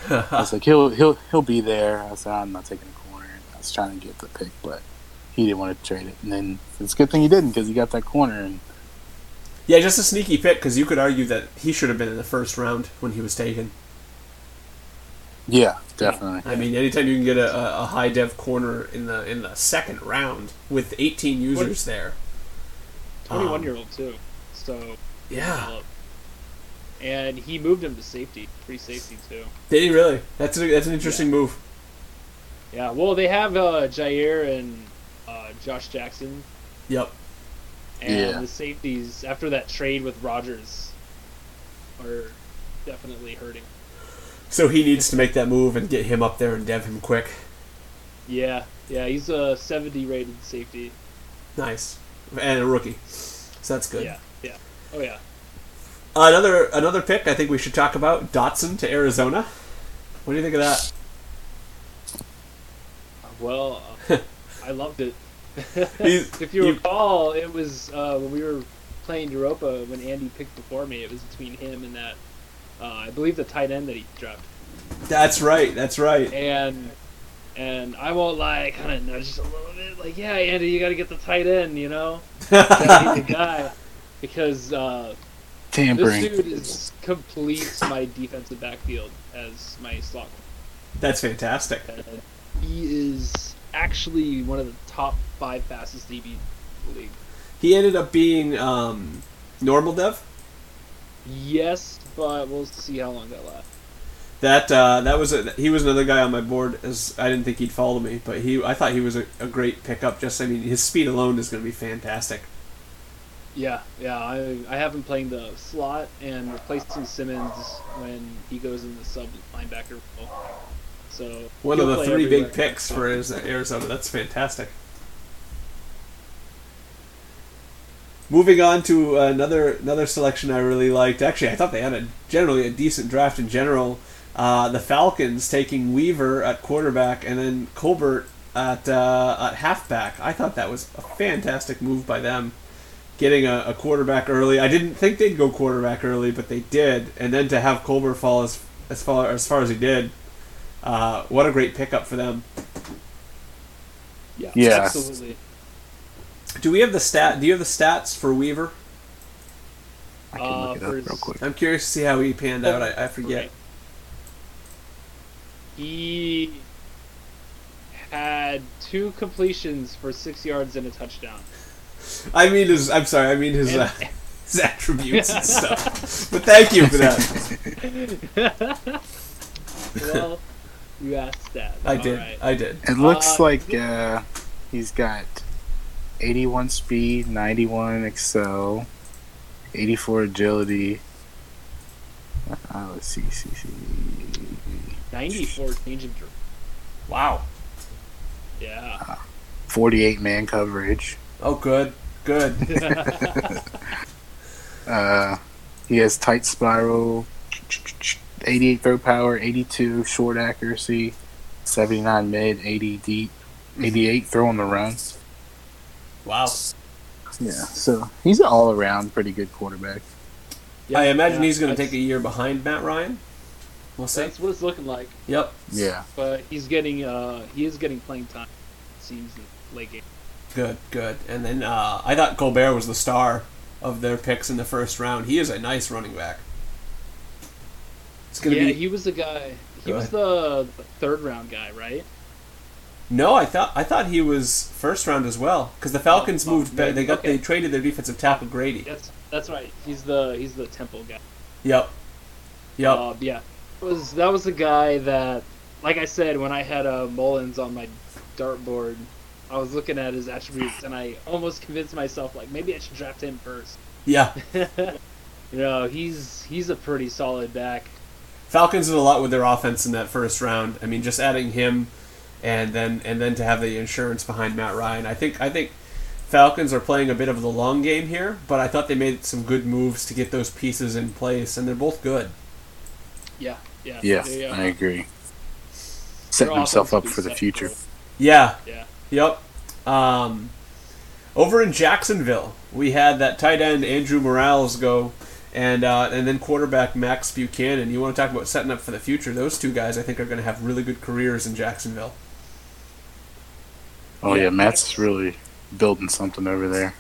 <laughs> I was like, "He'll he'll he'll be there." I said, "I'm not taking a corner." I was trying to get the pick, but he didn't want to trade it. And then it's a good thing he didn't because he got that corner. And yeah, just a sneaky pick because you could argue that he should have been in the first round when he was taken. Yeah, definitely. I mean, anytime you can get a, a- a high dev corner in the in the second round with 18 users there, Twenty-one Um, year old too. So. yeah, And he moved him to safety, free safety too. did he really? That's a, that's an interesting move. Yeah. Well, they have uh, Jaire and uh, Josh Jackson, Yep. and Yeah. the safeties after that trade with Rodgers are definitely hurting. So he needs to make that move and get him up there and dev him quick. Yeah. Yeah. He's a seventy rated safety. Nice, and a rookie. So that's good. Yeah. Yeah. Oh yeah. Another another pick I think we should talk about Dotson to Arizona. What do you think of that? Well, uh, <laughs> I loved it. <laughs> If you you- recall, it was uh, when we were playing Europa when Andy picked before me. It was between him and that, uh, I believe, the tight end that he dropped. That's right. That's right. And and I won't lie, I kind of nudged just a little bit, like, yeah, Andy, you got to get the tight end, you know, the guy, <laughs> because uh, this Tampering. dude is completes my defensive backfield as my slot. That's fantastic. And he is actually one of the top five fastest DB in the league. He ended up being um, normal dev. Yes, but we'll see how long that lasts. That uh, that was a, he was another guy on my board. As I didn't think he'd follow me, but he I thought he was a, a great pickup. Just I mean, his speed alone is going to be fantastic. Yeah, yeah. I I have him playing the slot and replacing Simmons when he goes in the sub linebacker role. So One of the three big picks for Ariz- Arizona. That's fantastic. Moving on to another another selection I really liked. Actually, I thought they had a generally a decent draft in general. Uh, the Falcons taking Weaver at quarterback and then Colbert at uh, at halfback. I thought that was a fantastic move by them, getting a, a quarterback early. I didn't think they'd go quarterback early, but they did. And then to have Colbert fall as as far as far as he did, uh, what a great pickup for them. Yeah, Yeah. absolutely. Do we have the stat? Do you have the stats for Weaver? I can Uh, look it up real quick. I'm curious to see how he panned out. I, I forget. Right. He had two completions for six yards and a touchdown. <laughs> I mean his. I'm sorry. I mean his. And- Uh, <laughs> his attributes and stuff. But thank you for that. <laughs> well, you asked that. I All did. right. I did. It looks Uh, like uh, he's got 81 speed, 91 excel, 84 agility. Uh, let's see, see, see. 94 change of dir- Wow. Yeah. 48 man coverage. Oh, good. Good. <laughs> <laughs> Uh, he has tight spiral, 88 throw power, 82 short accuracy, 79 mid, 80 deep, 88 throw on the run. Wow. Yeah, so he's an all around pretty good quarterback. Yeah, I imagine yeah, he's going to take a year behind Matt Ryan. We'll see. That's what it's looking like. Yep. Yeah. But he's getting uh he is getting playing time. It seems in late game. Good. Good. And then uh, I thought Colbert was the star of their picks in the first round. He is a nice running back. It's going to Yeah, be. he was the guy. He Go was the, the third round guy, right? No, I thought I thought he was first round as well because the Falcons Oh, moved. They got Okay. they traded their defensive tackle Grady. That's that's right. He's the he's the Temple guy. Yep. Yep. Uh, yeah, It was that was the guy that, like I said, when I had uh, Mullins on my dartboard, I was looking at his attributes and I almost convinced myself like maybe I should draft him first. yeah. <laughs> You know, he's he's a pretty solid back. Falcons did a lot with their offense in that first round. I mean, just adding him, and then and then to have the insurance behind Matt Ryan. I think I think Falcons are playing a bit of the long game here, but I thought they made some good moves to get those pieces in place, and they're both good. Yeah, yeah, Yeah, they, uh, I agree. Setting himself up for the future. set Yeah. Yeah. Yep. Um, over in Jacksonville, we had that tight end Andrew Morales go, and uh, and then quarterback Max Buchanan. You want to talk about setting up for the future? Those two guys, I think, are going to have really good careers in Jacksonville. Oh Yeah, yeah, Matt's really building something over there.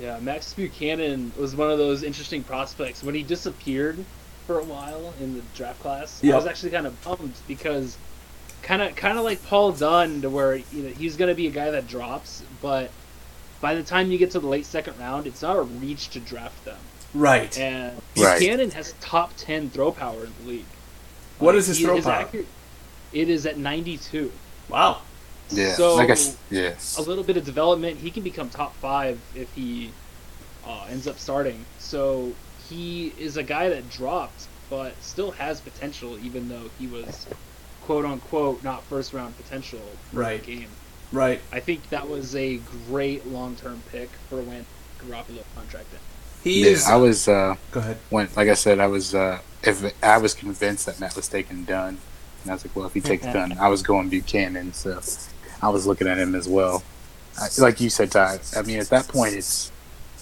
Yeah, Max Buchanan was one of those interesting prospects. When he disappeared for a while in the draft class, Yep. I was actually kind of bummed because kind of kind of like Paul Dunn, to where you know he's going to be a guy that drops, but by the time you get to the late second round, it's not a reach to draft them. Right. And Right. Buchanan has top ten throw power in the league. What Like, is his he- throw power? accurate- it is at ninety two. Wow. Yeah, So- like I s- yeah, a little bit of development, he can become top five if he uh, ends up starting. So he is a guy that dropped, but still has potential, even though he was quote unquote not first round potential for Right. the game. Right. I think that was a great long term pick for when Garoppolo contracted. He Yeah, is. I was uh, go ahead. when, like I said, I was uh, if I was convinced that Matt was taking Dunn, and I was like, well, if he takes <laughs> Dunn, I was going Buchanan, so I was looking at him as well. Like you said, Ty. I mean, at that point, it's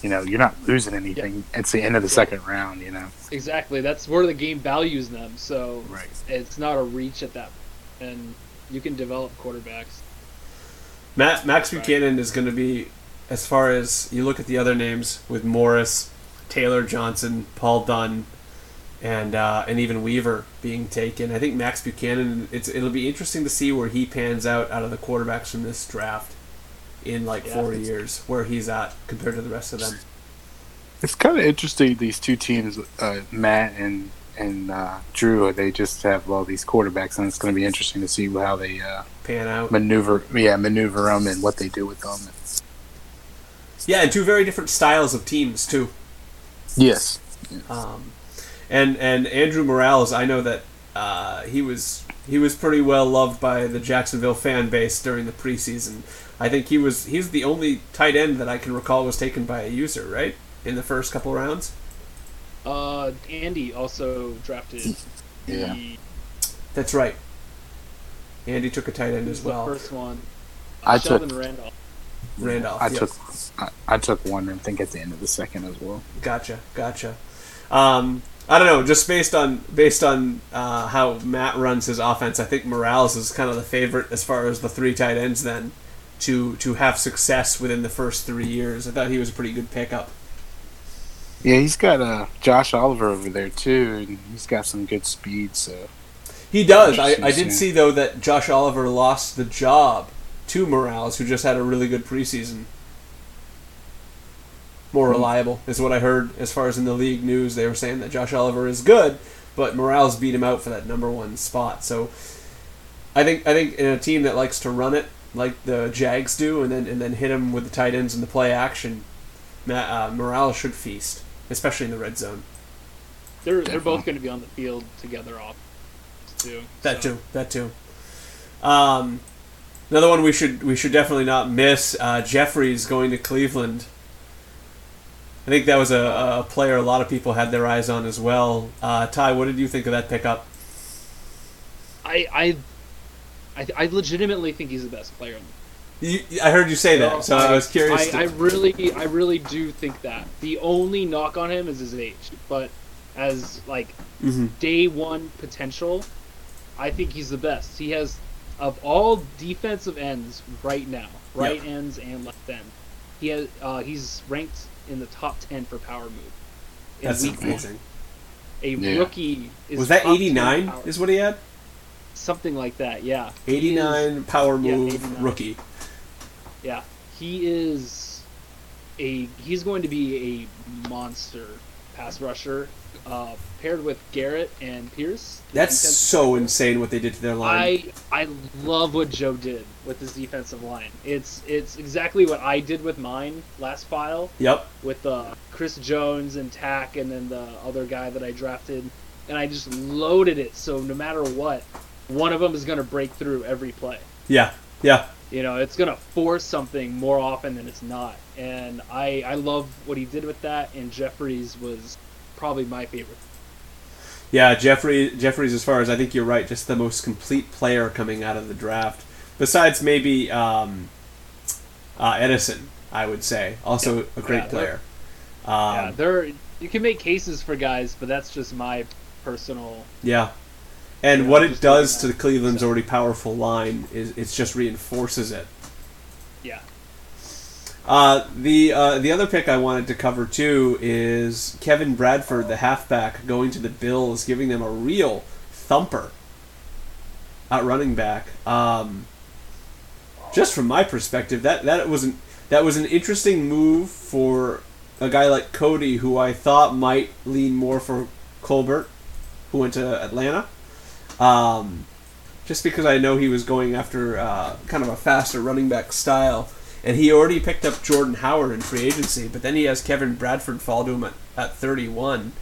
you know you're not losing anything. It's the end of the second round, you know. Exactly. That's where the game values them. So Right. it's not a reach at that, and you can develop quarterbacks. Matt Max Buchanan is going to be, as far as you look at the other names with Morris, Taylor Johnson, Paul Dunn, and uh, and even Weaver being taken. I think Max Buchanan. It's it'll be interesting to see where he pans out out of the quarterbacks from this draft in like Yeah. four years, where he's at compared to the rest of them. It's kind of interesting. These two teams, uh, Matt and and uh, Drew, they just have all these quarterbacks, and it's going to be interesting to see how they uh, Pan out. maneuver. Yeah, maneuver them and what they do with them. Yeah, and two very different styles of teams too. Yes. Um, and and Andrew Morales, I know that uh, he was he was pretty well loved by the Jacksonville fan base during the preseason. I think he was he's the only tight end that I can recall was taken by a user, right? In the first couple rounds. Uh, Andy also drafted <laughs> Yeah. the, That's right. Andy took a tight end who's as the well. first one. I Sheldon took- Randolph. Randolph. I yep. took I, I took one, I think, at the end of the second as well. Gotcha, gotcha. Um, I don't know, just based on based on uh, how Matt runs his offense, I think Morales is kind of the favorite as far as the three tight ends. Then to to have success within the first three years, I thought he was a pretty good pickup. Yeah, he's got uh, Josh Oliver over there too, and he's got some good speed. So He does. I, I did see. see though that Josh Oliver lost the job to Morales, who just had a really good preseason. More reliable is what I heard as far as in the league news. They were saying that Josh Oliver is good, but Morales beat him out for that number one spot. So I think I think in a team that likes to run it like the Jags do, and then and then hit him with the tight ends and the play action, Ma- uh, Morales should feast, especially in the red zone. They're they're both going to be on the field together off too. That so. too. That too. Um, another one we should we should definitely not miss. Uh, Jeffries going to Cleveland. I think that was a, a player a lot of people had their eyes on as well. Uh, Ty, what did you think of that pickup? I I I, I legitimately think he's the best player. You, I heard you say that, so I was curious. I, I really, I really do think that. The only knock on him is his age, but as like Mhm. day one potential, I think he's the best. He has of all defensive ends right now, right Yeah. ends and left end. He has, uh, he's ranked in the top ten for power move. in That's week amazing. A Yeah. rookie is Was that eighty nine? Is what he had? something like that? Yeah, He is- Eighty nine power yeah, move 89. rookie. Yeah, he is a he's going to be a monster pass rusher, uh, paired with Garrett and Pierce. That's so insane what they did to their line. I I love what Joe did with his defensive line. It's it's exactly what I did with mine last file yep. with uh, Chris Jones and Tack, and then the other guy that I drafted, and I just loaded it so no matter what, one of them is going to break through every play. Yeah. Yeah. You know, it's gonna force something more often than it's not, and I I love what he did with that. And Jeffries was probably my favorite. Yeah, Jeffrey Jeffries. As far as I think you're right, just the most complete player coming out of the draft. Besides maybe um, uh, Edison, I would say, also a great Yeah, player. yeah, Um, there you can make cases for guys, but that's just my personal. yeah, and Yeah, what it does to the Cleveland's So- already powerful line is it just reinforces it. Uh, the uh, the other pick I wanted to cover too is Kevin Bradford, the halfback, going to the Bills, giving them a real thumper at running back. Um, just from my perspective, that that was an that was an interesting move for a guy like Cody, who I thought might lean more for Colbert, who went to Atlanta. Um, just because I know he was going after uh, kind of a faster running back style. And he already picked up Jordan Howard in free agency, but then he has Kevin Bradford fall to him at, at 31.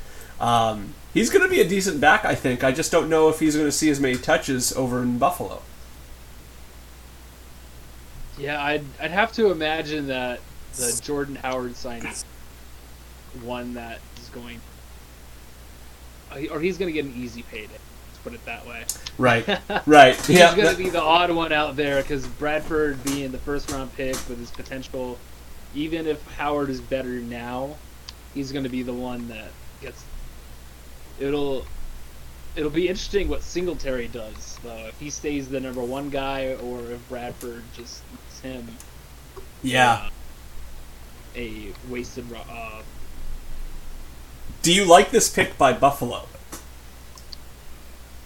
Um, he's going to be a decent back, I think. I just don't know if he's going to see as many touches over in Buffalo. yeah. I'd I'd have to imagine that the Jordan Howard signing one that is going, or he's going to get an easy payday. Put it that way. Right, <laughs> right. He's yeah, going to be the odd one out there because Bradford being the first round pick with his potential, even if Howard is better now, he's going to be the one that gets. It'll, it'll be interesting what Singletary does though. If he stays the number one guy, or if Bradford just makes him yeah. uh, a wasted. Uh, Do you like this pick by Buffalo?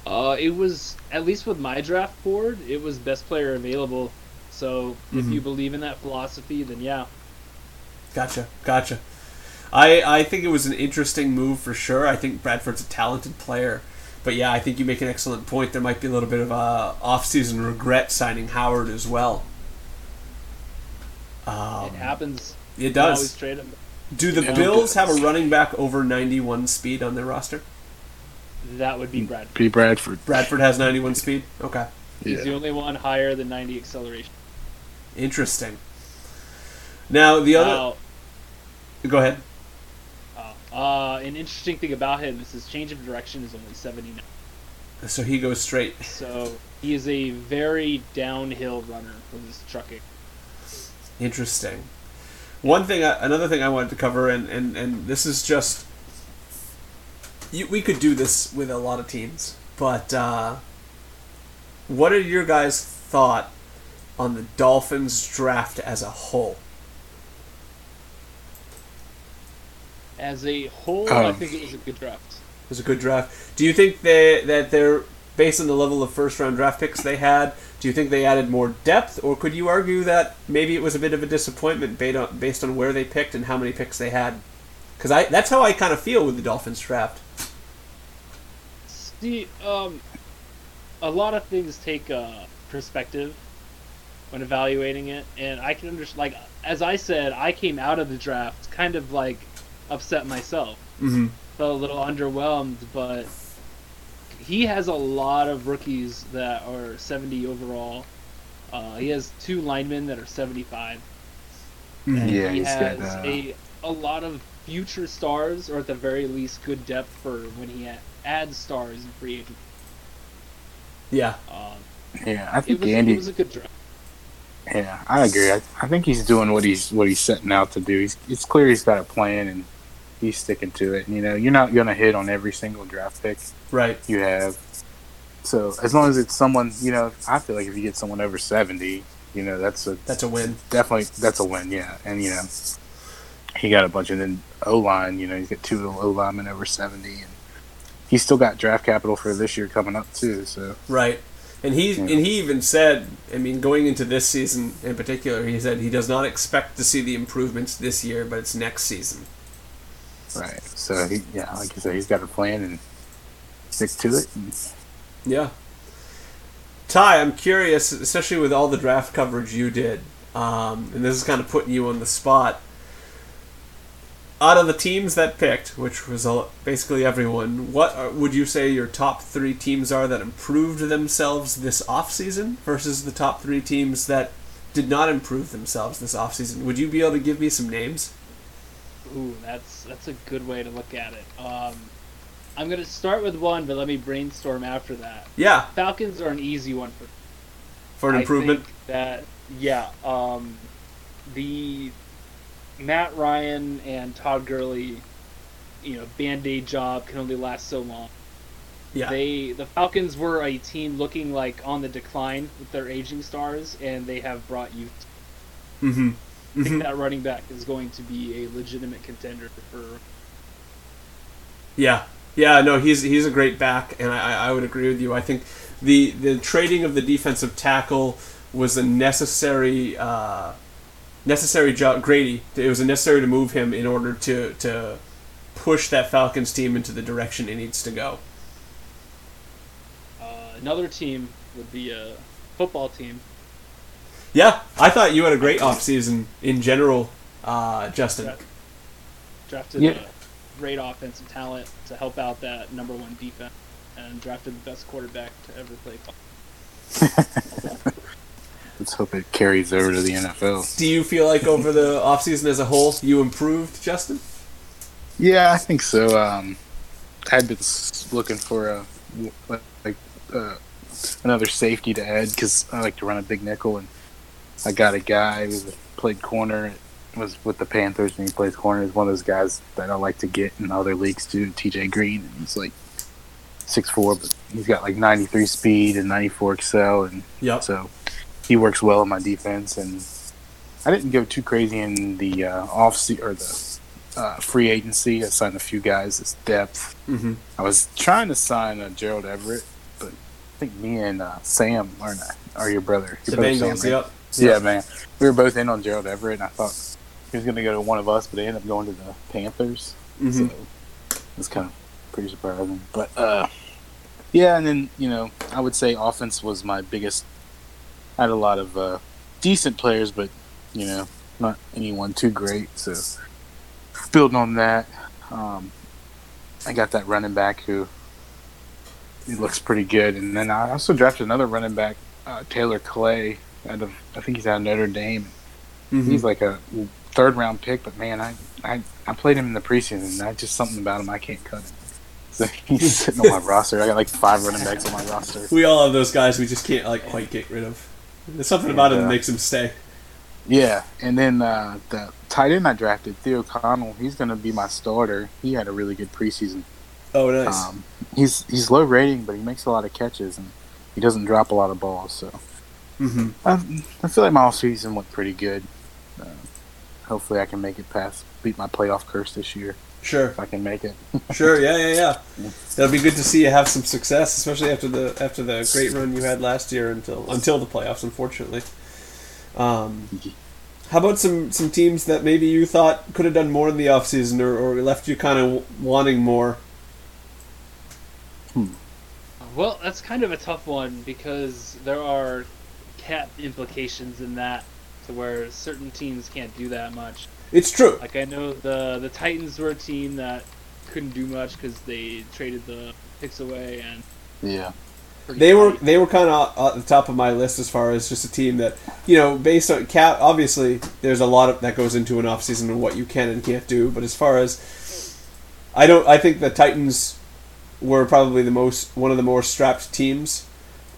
Uh, it was at least with my draft board, it was best player available. So if Mhm. you believe in that philosophy, then yeah. Gotcha, gotcha. I I think it was an interesting move for sure. I think Bradford's a talented player, but yeah, I think you make an excellent point. There might be a little bit of a off-season regret signing Howard as well. Um, it happens. It You Always does. trade him. Do the Yeah. Bills have a running back over 91 speed on their roster? That would be Bradford. P. Bradford. Bradford has 91 speed. Okay, He's the only one higher than 90 acceleration. interesting. Now the other. Now, Go ahead. uh, uh, an interesting thing about him is his change of direction is only 79. So he goes straight. So he is a very downhill runner with his trucking. Interesting. One thing, I, another thing I wanted to cover, and, and, and this is just, you, we could do this with a lot of teams, but uh, what are your guys' thought on the Dolphins draft as a whole? As a whole, I Um, think it was a good draft. It was a good draft. Do you think they that they're based on the level of first round draft picks they had? Do you think they added more depth, or could you argue that maybe it was a bit of a disappointment based on based on where they picked and how many picks they had? Because I that's how I kind of feel with the Dolphins draft. See, um, a lot of things take uh, perspective when evaluating it, and I can understand. Like as I said, I came out of the draft kind of like upset myself, Mm-hmm. felt a little underwhelmed, but he has a lot of rookies that are 70 overall. Uh, he has two linemen that are 75. And Yeah, he he's has got, uh, a a lot of future stars, or at the very least, good depth for when he adds stars in free agent. Yeah. Um, Yeah, I it think was Andy. it was a good draft. Yeah, I agree. I, I think he's doing what he's what he's setting out to do. He's, it's clear he's got a plan and he's sticking to it. You know, you're not going to hit on every single draft pick Right. you have. So as long as it's someone, you know, I feel like if you get someone over seventy, you know, that's a That's a win. definitely that's a win. Yeah, and you know, he got a bunch of then O line. You know, he's got two O linemen over seventy, and he's still got draft capital for this year coming up too. So Right. And he Yeah. and he even said, I mean, going into this season in particular, he said he does not expect to see the improvements this year, but it's next season. right. So he, yeah, like you said, he's got a plan and stick to it. Yeah. Ty, I'm curious, especially with all the draft coverage you did, um, and this is kind of putting you on the spot. Out of the teams that picked, which was all, basically everyone, what are, would you say your top three teams are that improved themselves this offseason versus the top three teams that did not improve themselves this offseason? Would you be able to give me some names? Ooh, that's that's a good way to look at it. Um, I'm gonna start with one, but let me brainstorm after that. Yeah, Falcons are an easy one for for an I improvement. that yeah, um, the Matt Ryan and Todd Gurley, you know, band aid job can only last so long. Yeah. They the Falcons were a team looking like on the decline with their aging stars, and they have brought youth. mm-hmm. I think that running back is going to be a legitimate contender for. Yeah, yeah, no, he's he's a great back, and I, I would agree with you. I think the the trading of the defensive tackle was a necessary uh, necessary job. Grady, it was necessary to move him in order to to push that Falcons team into the direction it needs to go. Uh, another team would be a football team. Yeah, I thought you had a great offseason in general, uh, Justin. Yeah. Drafted Yeah. a great offensive talent to help out that number one defense, and drafted the best quarterback to ever play. <laughs> let's hope it carries over to the NFL. Do you feel like over the offseason as a whole you improved, Justin? Yeah, I think so. Um, I've been looking for a like uh, another safety to add because I like to run a big nickel, and I got a guy who played corner, was with the Panthers, and he plays corner. He's one of those guys that I like to get in other leagues too. T.J. Green, and he's like six four, but he's got like ninety three speed and ninety four excel, and Yep. so he works well in my defense. And I didn't go too crazy in the uh, off se- or the uh, free agency. I signed a few guys as depth. Mm-hmm. I was trying to sign uh, Gerald Everett, but I think me and uh, Sam are are your brother. The Your brother Sam, right? yep. Yeah, man. We were both in on Gerald Everett, and I thought he was going to go to one of us, but they ended up going to the Panthers. Mhm. So it's kind of pretty surprising. But uh, yeah, and then you know, I would say offense was my biggest. I had a lot of uh, decent players, but you know, not anyone too great. So building on that, um, I got that running back who he looks pretty good, and then I also drafted another running back, uh, Taylor Clay. Out of I think he's out of Notre Dame. Mhm. He's like a third round pick, but man, I, I I played him in the preseason, and I just something about him I can't cut him. So <laughs> he's sitting on my <laughs> roster. I got like five running backs on my roster. We all have those guys we just can't like quite get rid of. There's something about him that makes him stay. Yeah, and then uh, the tight end I drafted, Theo Connell. He's going to be my starter. He had a really good preseason. Oh, nice. Um, he's he's low rating, but he makes a lot of catches and he doesn't drop a lot of balls. So mm-hmm. I, I feel like my offseason went pretty good. Uh, hopefully, I can make it past beat my playoff curse this year Sure, if I can make it. <laughs> sure, yeah, yeah, yeah. It'll be good to see you have some success, especially after the after the great run you had last year until until the playoffs. Unfortunately, um, how about some some teams that maybe you thought could have done more in the offseason or, or left you kind of wanting more? Hmm. Well, that's kind of a tough one because there are cap implications in that to where certain teams can't do that much. It's true. Like I know the the Titans were a team that couldn't do much because they traded the picks away and Yeah. pretty They were they were kind of at the top of my list as far as just a team that you know based on cap. Obviously, there's a lot of that goes into an offseason and what you can and can't do. But as far as I don't, I think the Titans were probably the most one of the more strapped teams,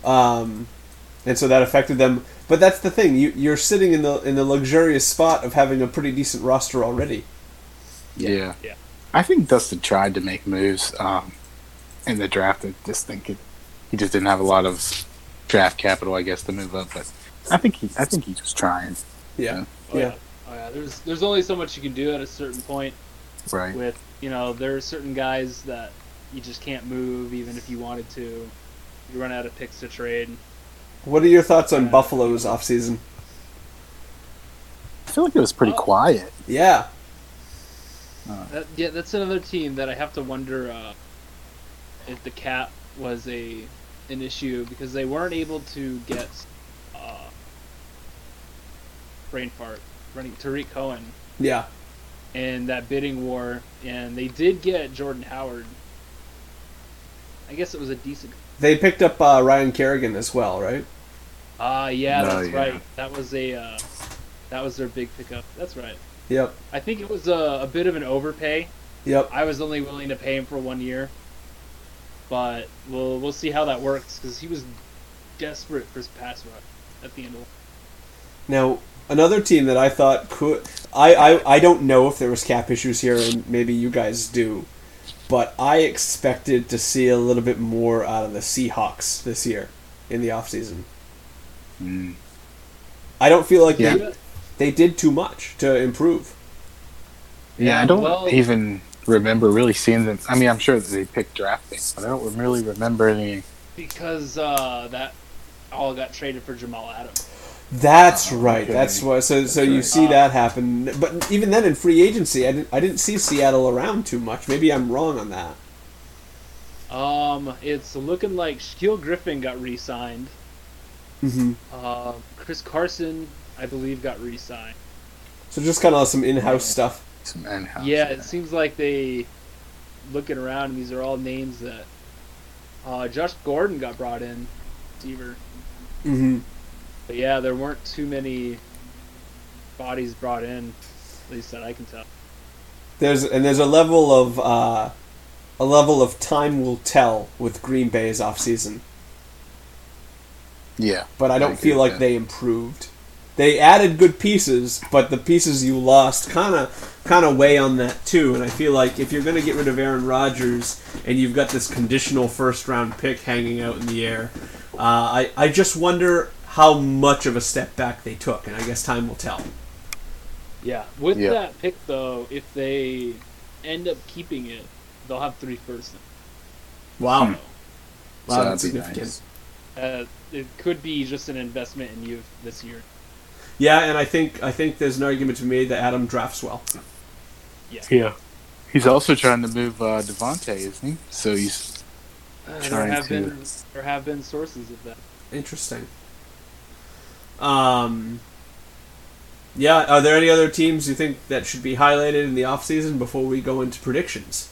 um, and so that affected them. But that's the thing you you're sitting in the in the luxurious spot of having a pretty decent roster already. Yeah. Yeah. I think Dustin tried to make moves um, in the draft. I just think it, he just didn't have a lot of draft capital, I guess, to move up. But I think he, I think he was trying. Yeah, Oh, yeah. Oh yeah. There's there's only so much you can do at a certain point Right. with you know there are certain guys that you just can't move even if you wanted to. You run out of picks to trade. What are your thoughts on Yeah. Buffalo's offseason? I feel like it was pretty Oh. quiet. Yeah, That, yeah, that's another team that I have to wonder uh, if the cap was a an issue because they weren't able to get uh, brain fart running Tarik Cohen yeah. in that bidding war, and they did get Jordan Howard. I guess it was a decent. They picked up uh, Ryan Kerrigan as well, right? Ah, yeah, Oh, that's yeah. right. That was a uh, that was their big pickup. That's right. Yep. I think it was a, a bit of an overpay. Yep. I was only willing to pay him for one year, but we'll we'll see how that works because he was desperate for his pass rush at the end of. Now, another team that I thought could I, I I don't know if there was cap issues here and maybe you guys do, but I expected to see a little bit more out of the Seahawks this year in the offseason. Mm. I don't feel like Yeah. they they did too much to improve. Yeah, I don't well- even remember really seeing them. I mean, I'm sure they picked draft picks, but I don't really remember any. because uh, that all got traded for Jamal Adams. That's right. okay. That's why. So so you right. see Uh, that happen. But even then, in free agency, I didn't I didn't see Seattle around too much. Maybe I'm wrong on that. Um, it's looking like Shaquill Griffin got re-signed. Mm-hmm. Uh, Chris Carson, I believe, got re-signed. So just kind of some in-house stuff. Some in-house. Yeah, it seems like they looking around. And these are all names that uh, Josh Gordon got brought in, receiver. Mm-hmm. But yeah, there weren't too many bodies brought in, at least that I can tell. there's and there's a level of uh, a level of time will tell with Green Bay's off season. Yeah, but I don't agree feel like that. they improved. They added good pieces, but the pieces you lost kind of kind of weigh on that too. And I feel like if you're going to get rid of Aaron Rodgers and you've got this conditional first round pick hanging out in the air, uh, I I just wonder how much of a step back they took, and I guess time will tell. Yeah, with Yeah. that pick though, if they end up keeping it, they'll have three first. Wow, Hmm. wow, So that's that'd be significant. nice. Uh, it could be just an investment in youth this year. Yeah, and I think I think there's an argument to be made that Adam drafts well. Yeah, Yeah. he's also trying to move uh, Davante, isn't he? So he's Uh, there have to- been there have been sources of that. Interesting. Um, yeah, are there any other teams you think that should be highlighted in the offseason before we go into predictions?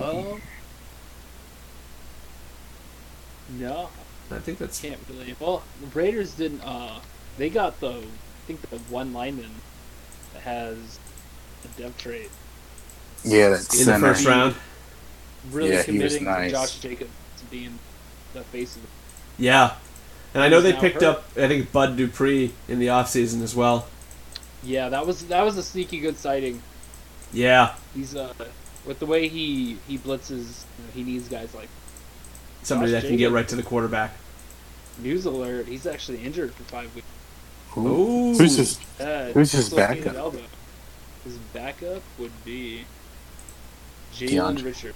Um, no, I think that's can't really. Well, the Raiders didn't. Uh, they got the I think the one lineman that has a dev trait. yeah, that's in the first round. Really Yeah, he was committing nice. to Josh Jacobs to being the face of the Yeah. And I know they picked hurt. up, I think, Bud Dupree in the offseason as well. Yeah, that was that was a sneaky good sighting. Yeah. He's uh with the way he he blitzes, you know, he needs guys like Somebody Josh that can get right to the quarterback. news alert. He's actually injured for five weeks. Who- Ooh. Who's his? Uh, Who's his backup? His backup would be Jalen DeAndre. Richard.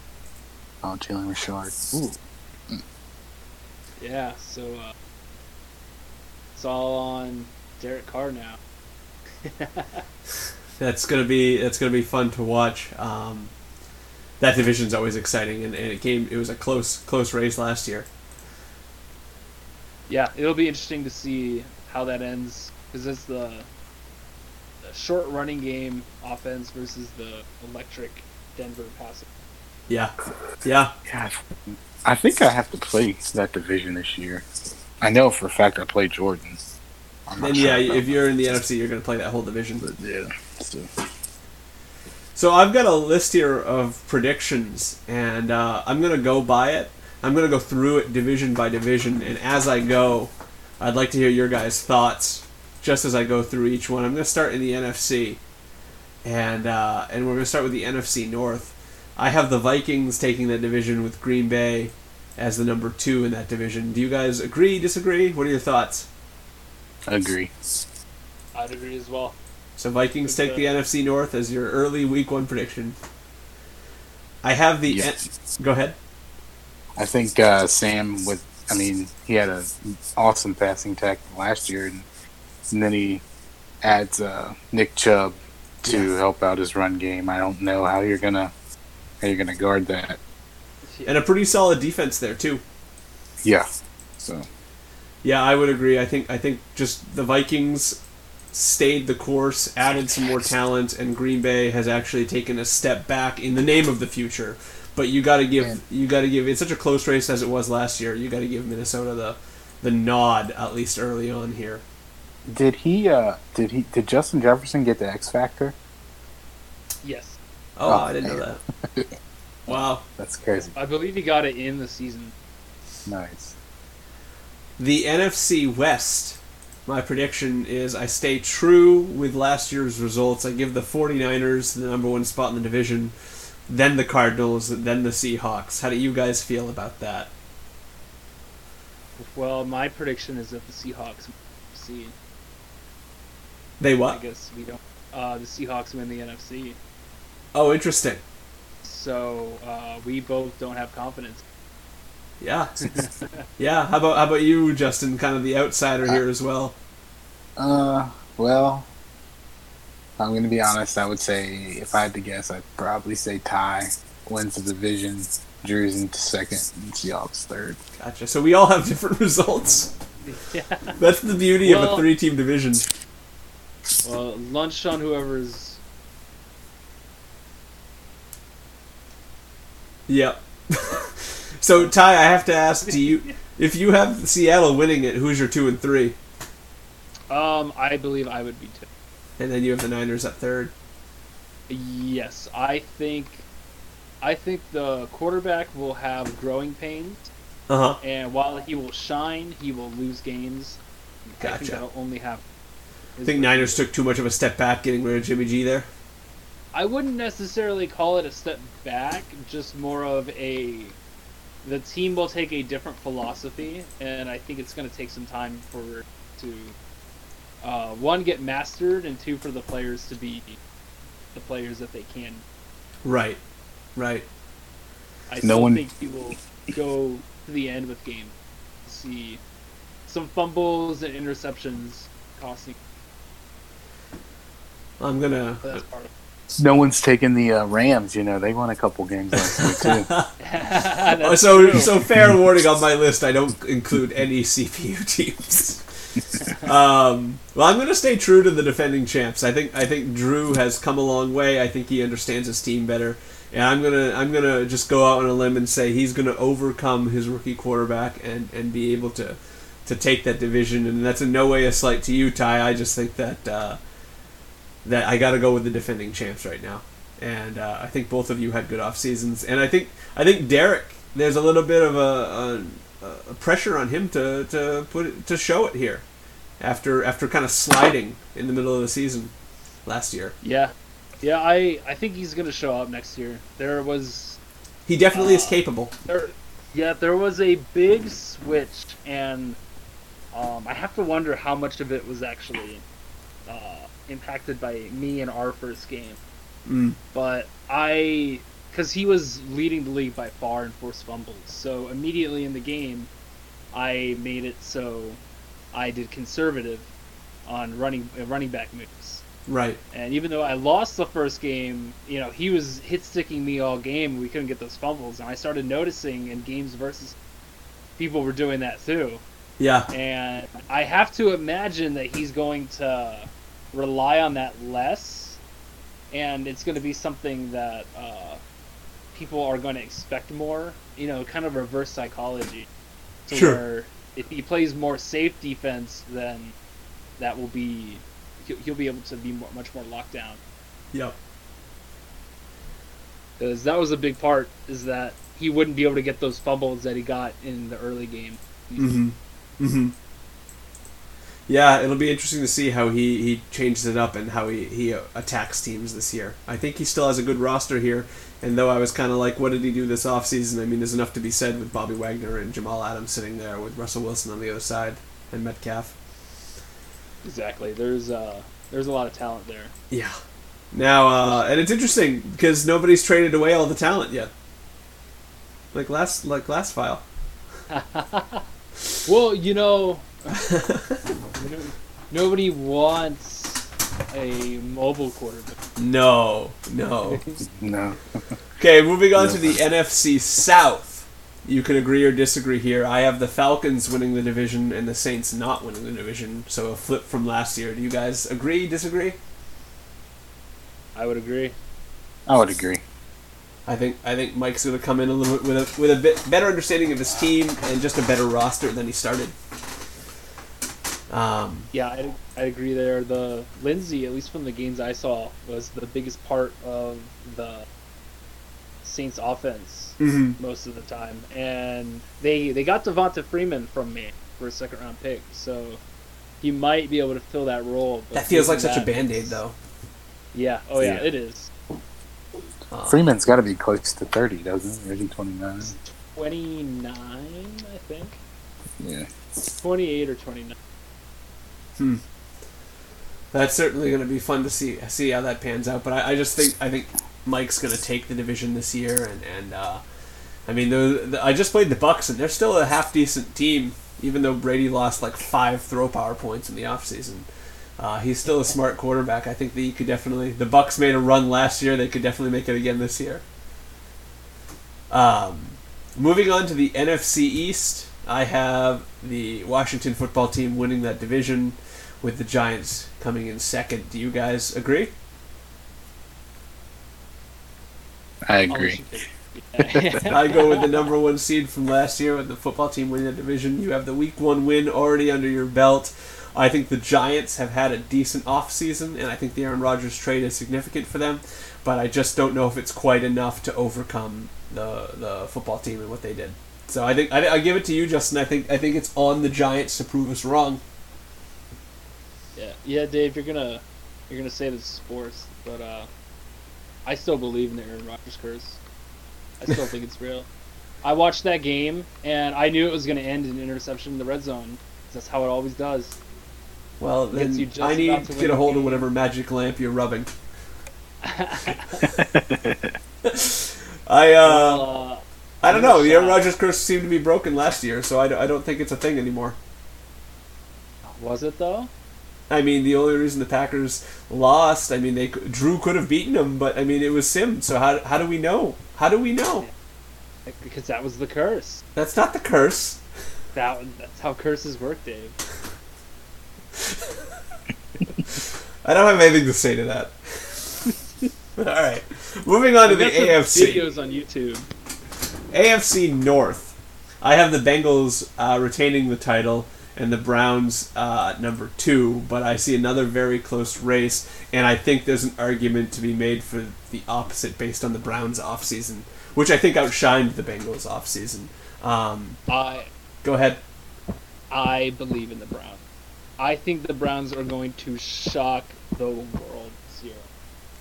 Oh, Jalen Richard. Ooh, Yeah, so uh, it's all on Derek Carr now. <laughs> That's gonna be that's gonna be fun to watch. Um, that division's always exciting, and, and it came. It was a close close race last year. Yeah, it'll be interesting to see how that ends because it's the, the short running game offense versus the electric Denver passing. Yeah, yeah. yeah. I think I have to play that division this year. I know for a fact I play Jordan. And sure yeah, if you're in the NFC, you're gonna play that whole division. that, yeah. So, So I've got a list here of predictions, and uh, I'm gonna go by it. I'm gonna go through it division by division, and as I go, I'd like to hear your guys' thoughts just as I go through each one. I'm gonna start in the NFC, and uh, and we're gonna start with the NFC North. I have the Vikings taking that division with Green Bay as the number two in that division. Do you guys agree? Disagree? What are your thoughts? agree. I'd agree as well. So Vikings take the NFC North as your early Week One prediction. I have the. Yeah. Go ahead. I think uh, Sam with. I mean, he had an awesome passing attack last year, and, and then he adds uh, Nick Chubb to Yes. help out his run game. I don't know how you're gonna how you're gonna guard that. and a pretty solid defense there too. Yeah. So Yeah, I would agree. I think I think just the Vikings stayed the course, added some more talent, and Green Bay has actually taken a step back in the name of the future. But you got to give Yeah. you got to give it's such a close race as it was last year. You got to give Minnesota the the nod at least early on here. did he? Uh, did he? Did Justin Jefferson get the X Factor? Yes, Oh, Oh, I didn't know that. <laughs> wow. That's crazy. I believe he got it in the season. Nice. The NFC West, my prediction is I stay true with last year's results. I give the 49ers the number one spot in the division, then the Cardinals, then the Seahawks. How do you guys feel about that? Well, my prediction is that the Seahawks see. They what? I guess we don't. Uh, the Seahawks win the NFC, Oh, interesting. so uh, we both don't have confidence. Yeah. <laughs> yeah. How about how about you, Justin? Kind of the outsider here as well. Uh, well, I'm gonna be honest. I would say if I had to guess, I'd probably say Ty wins the division, Drew's into second, and Seahawks third. Gotcha. So we all have different <laughs> results. yeah. That's the beauty of a three-team division. Well, lunch on whoever's. Yep. <laughs> so Ty, I have to ask: Do you, if you have Seattle winning it, who's your two and three? Um, I believe I would be two. and then you have the Niners at third. Yes, I think I think the quarterback will have growing pains, Uh huh. and while he will shine, he will lose games. I Gotcha. think that'll only have. I think Niners took too much of a step back getting rid of Jimmy G there. I wouldn't necessarily call it a step back, just more of a. The team will take a different philosophy, and I think it's going to take some time for to uh, one get mastered, and two for the players to be the players that they can. Right. Right. I No still one- think he will go to the end with game. See some fumbles and interceptions costing. I'm gonna. But that's part of No one's taking the uh, Rams. You know, they won a couple games last week too. <laughs> Oh, so true. so fair warning on my list. I don't include any CPU teams. um, well, I'm going to stay true to the defending champs. I think I think Drew has come a long way. I think he understands his team better, and I'm gonna I'm gonna just go out on a limb and say he's going to overcome his rookie quarterback and and be able to to take that division. And that's in no way a slight to you, Ty. I just think that uh, that I got to go with the defending champs right now. And uh, I think both of you had good off seasons, and I think I think Derek. There's a little bit of a, a, a pressure on him to, to put it, to show it here, after after kind of sliding in the middle of the season last year. Yeah, yeah. I I think he's gonna show up next year. There was He definitely is Uh, capable. there, yeah, there was a big switch, and um, I have to wonder how much of it was actually impacted by me in our first game. Mm. But I, because he was leading the league by far in forced fumbles, so immediately in the game, I made it so I did conservative on running uh, running back moves. Right. And even though I lost the first game, you know, he was hit sticking me all game. We couldn't get those fumbles, and I started noticing in games versus people were doing that too. Yeah. And I have to imagine that he's going to rely on that less, and it's going to be something that uh, people are going to expect more. You know, kind of reverse psychology. To Sure. Where if he plays more safe defense, then that will be he'll, he'll be able to be more, much more locked down. Yep. Because that was a big part is that he wouldn't be able to get those fumbles that he got in the early game. Mm-hmm. Mm-hmm. Yeah, it'll be interesting to see how he, he changes it up and how he, he attacks teams this year. I think he still has a good roster here, and though I was kind of like, what did he do this offseason? I mean, there's enough to be said with Bobby Wagner and Jamal Adams sitting there with Russell Wilson on the other side and Metcalf. Exactly. There's uh there's a lot of talent there. Yeah. Now, uh, and it's interesting because nobody's traded away all the talent yet. Like last, like last file. <laughs> Well, you know, <laughs> nobody wants a mobile quarterback. No, no. <laughs> no. Okay, moving on to the NFC South. You can agree or disagree here. I have the Falcons winning the division and the Saints not winning the division, so a flip from last year. Do you guys agree, disagree? I would agree. I would agree. I think I think Mike's going to come in a little bit with a with a bit better understanding of his team and just a better roster than he started. Um, Yeah, I I agree there. The Lindsay, at least from the games I saw, was the biggest part of the Saints offense mhm. most of the time, and they they got Devonta Freeman from me for a second round pick, so he might be able to fill that role. but That feels like such a that- band aid, though. Yeah. Oh yeah, Yeah. it is. Uh, Freeman's got to be close to 30, doesn't he? Is he 29? Twenty nine, I think. Yeah. Twenty eight or twenty nine. Hmm. That's certainly going to be fun to see see how that pans out. But I, I just think I think Mike's going to take the division this year, and and uh, I mean the, I just played the Bucks, and they're still a half decent team, even though Brady lost like five throw power points in the offseason. Uh, he's still a smart quarterback. I think that he could definitely. The Bucks made a run last year. They could definitely make it again this year. Um, moving on to the NFC East, I have the Washington football team winning that division, with the Giants coming in second. Do you guys agree? I agree. you take it. I go with the number one seed from last year with the football team winning the division. You have the week one win already under your belt. I think the Giants have had a decent offseason, and I think the Aaron Rodgers trade is significant for them, but I just don't know if it's quite enough to overcome the the football team and what they did. So I think I, I give it to you, Justin. I think I think it's on the Giants to prove us wrong. Yeah, yeah, Dave, you're gonna you're gonna say this is sports, but uh, I still believe in the Aaron Rodgers curse. I still <laughs> think it's real. I watched that game and I knew it was gonna end in an interception in the red zone. That's how it always does. Well, then I need to to get a hold of whatever magic lamp you're rubbing. <laughs> I uh, Well, uh, I don't know. The Aaron. Rodgers curse seemed to be broken last year, so I, I don't think it's a thing anymore. was it though? I mean, the only reason the Packers lost, I mean, they Drew could have beaten them, but I mean, it was Sim. So how, how do we know? How do we know? Because that was the curse. That's not the curse. That that's how curses work, Dave. <laughs> I don't have anything to say to that. <laughs> All right, moving on to the AFC. videos on YouTube. AFC North. I have the Bengals uh, retaining the title and the Browns uh, number two, but I see another very close race, and I think there's an argument to be made for the opposite based on the Browns offseason, which I think outshined the Bengals offseason. Um, I go ahead. I believe in the Browns. I think the Browns are going to shock the world this year.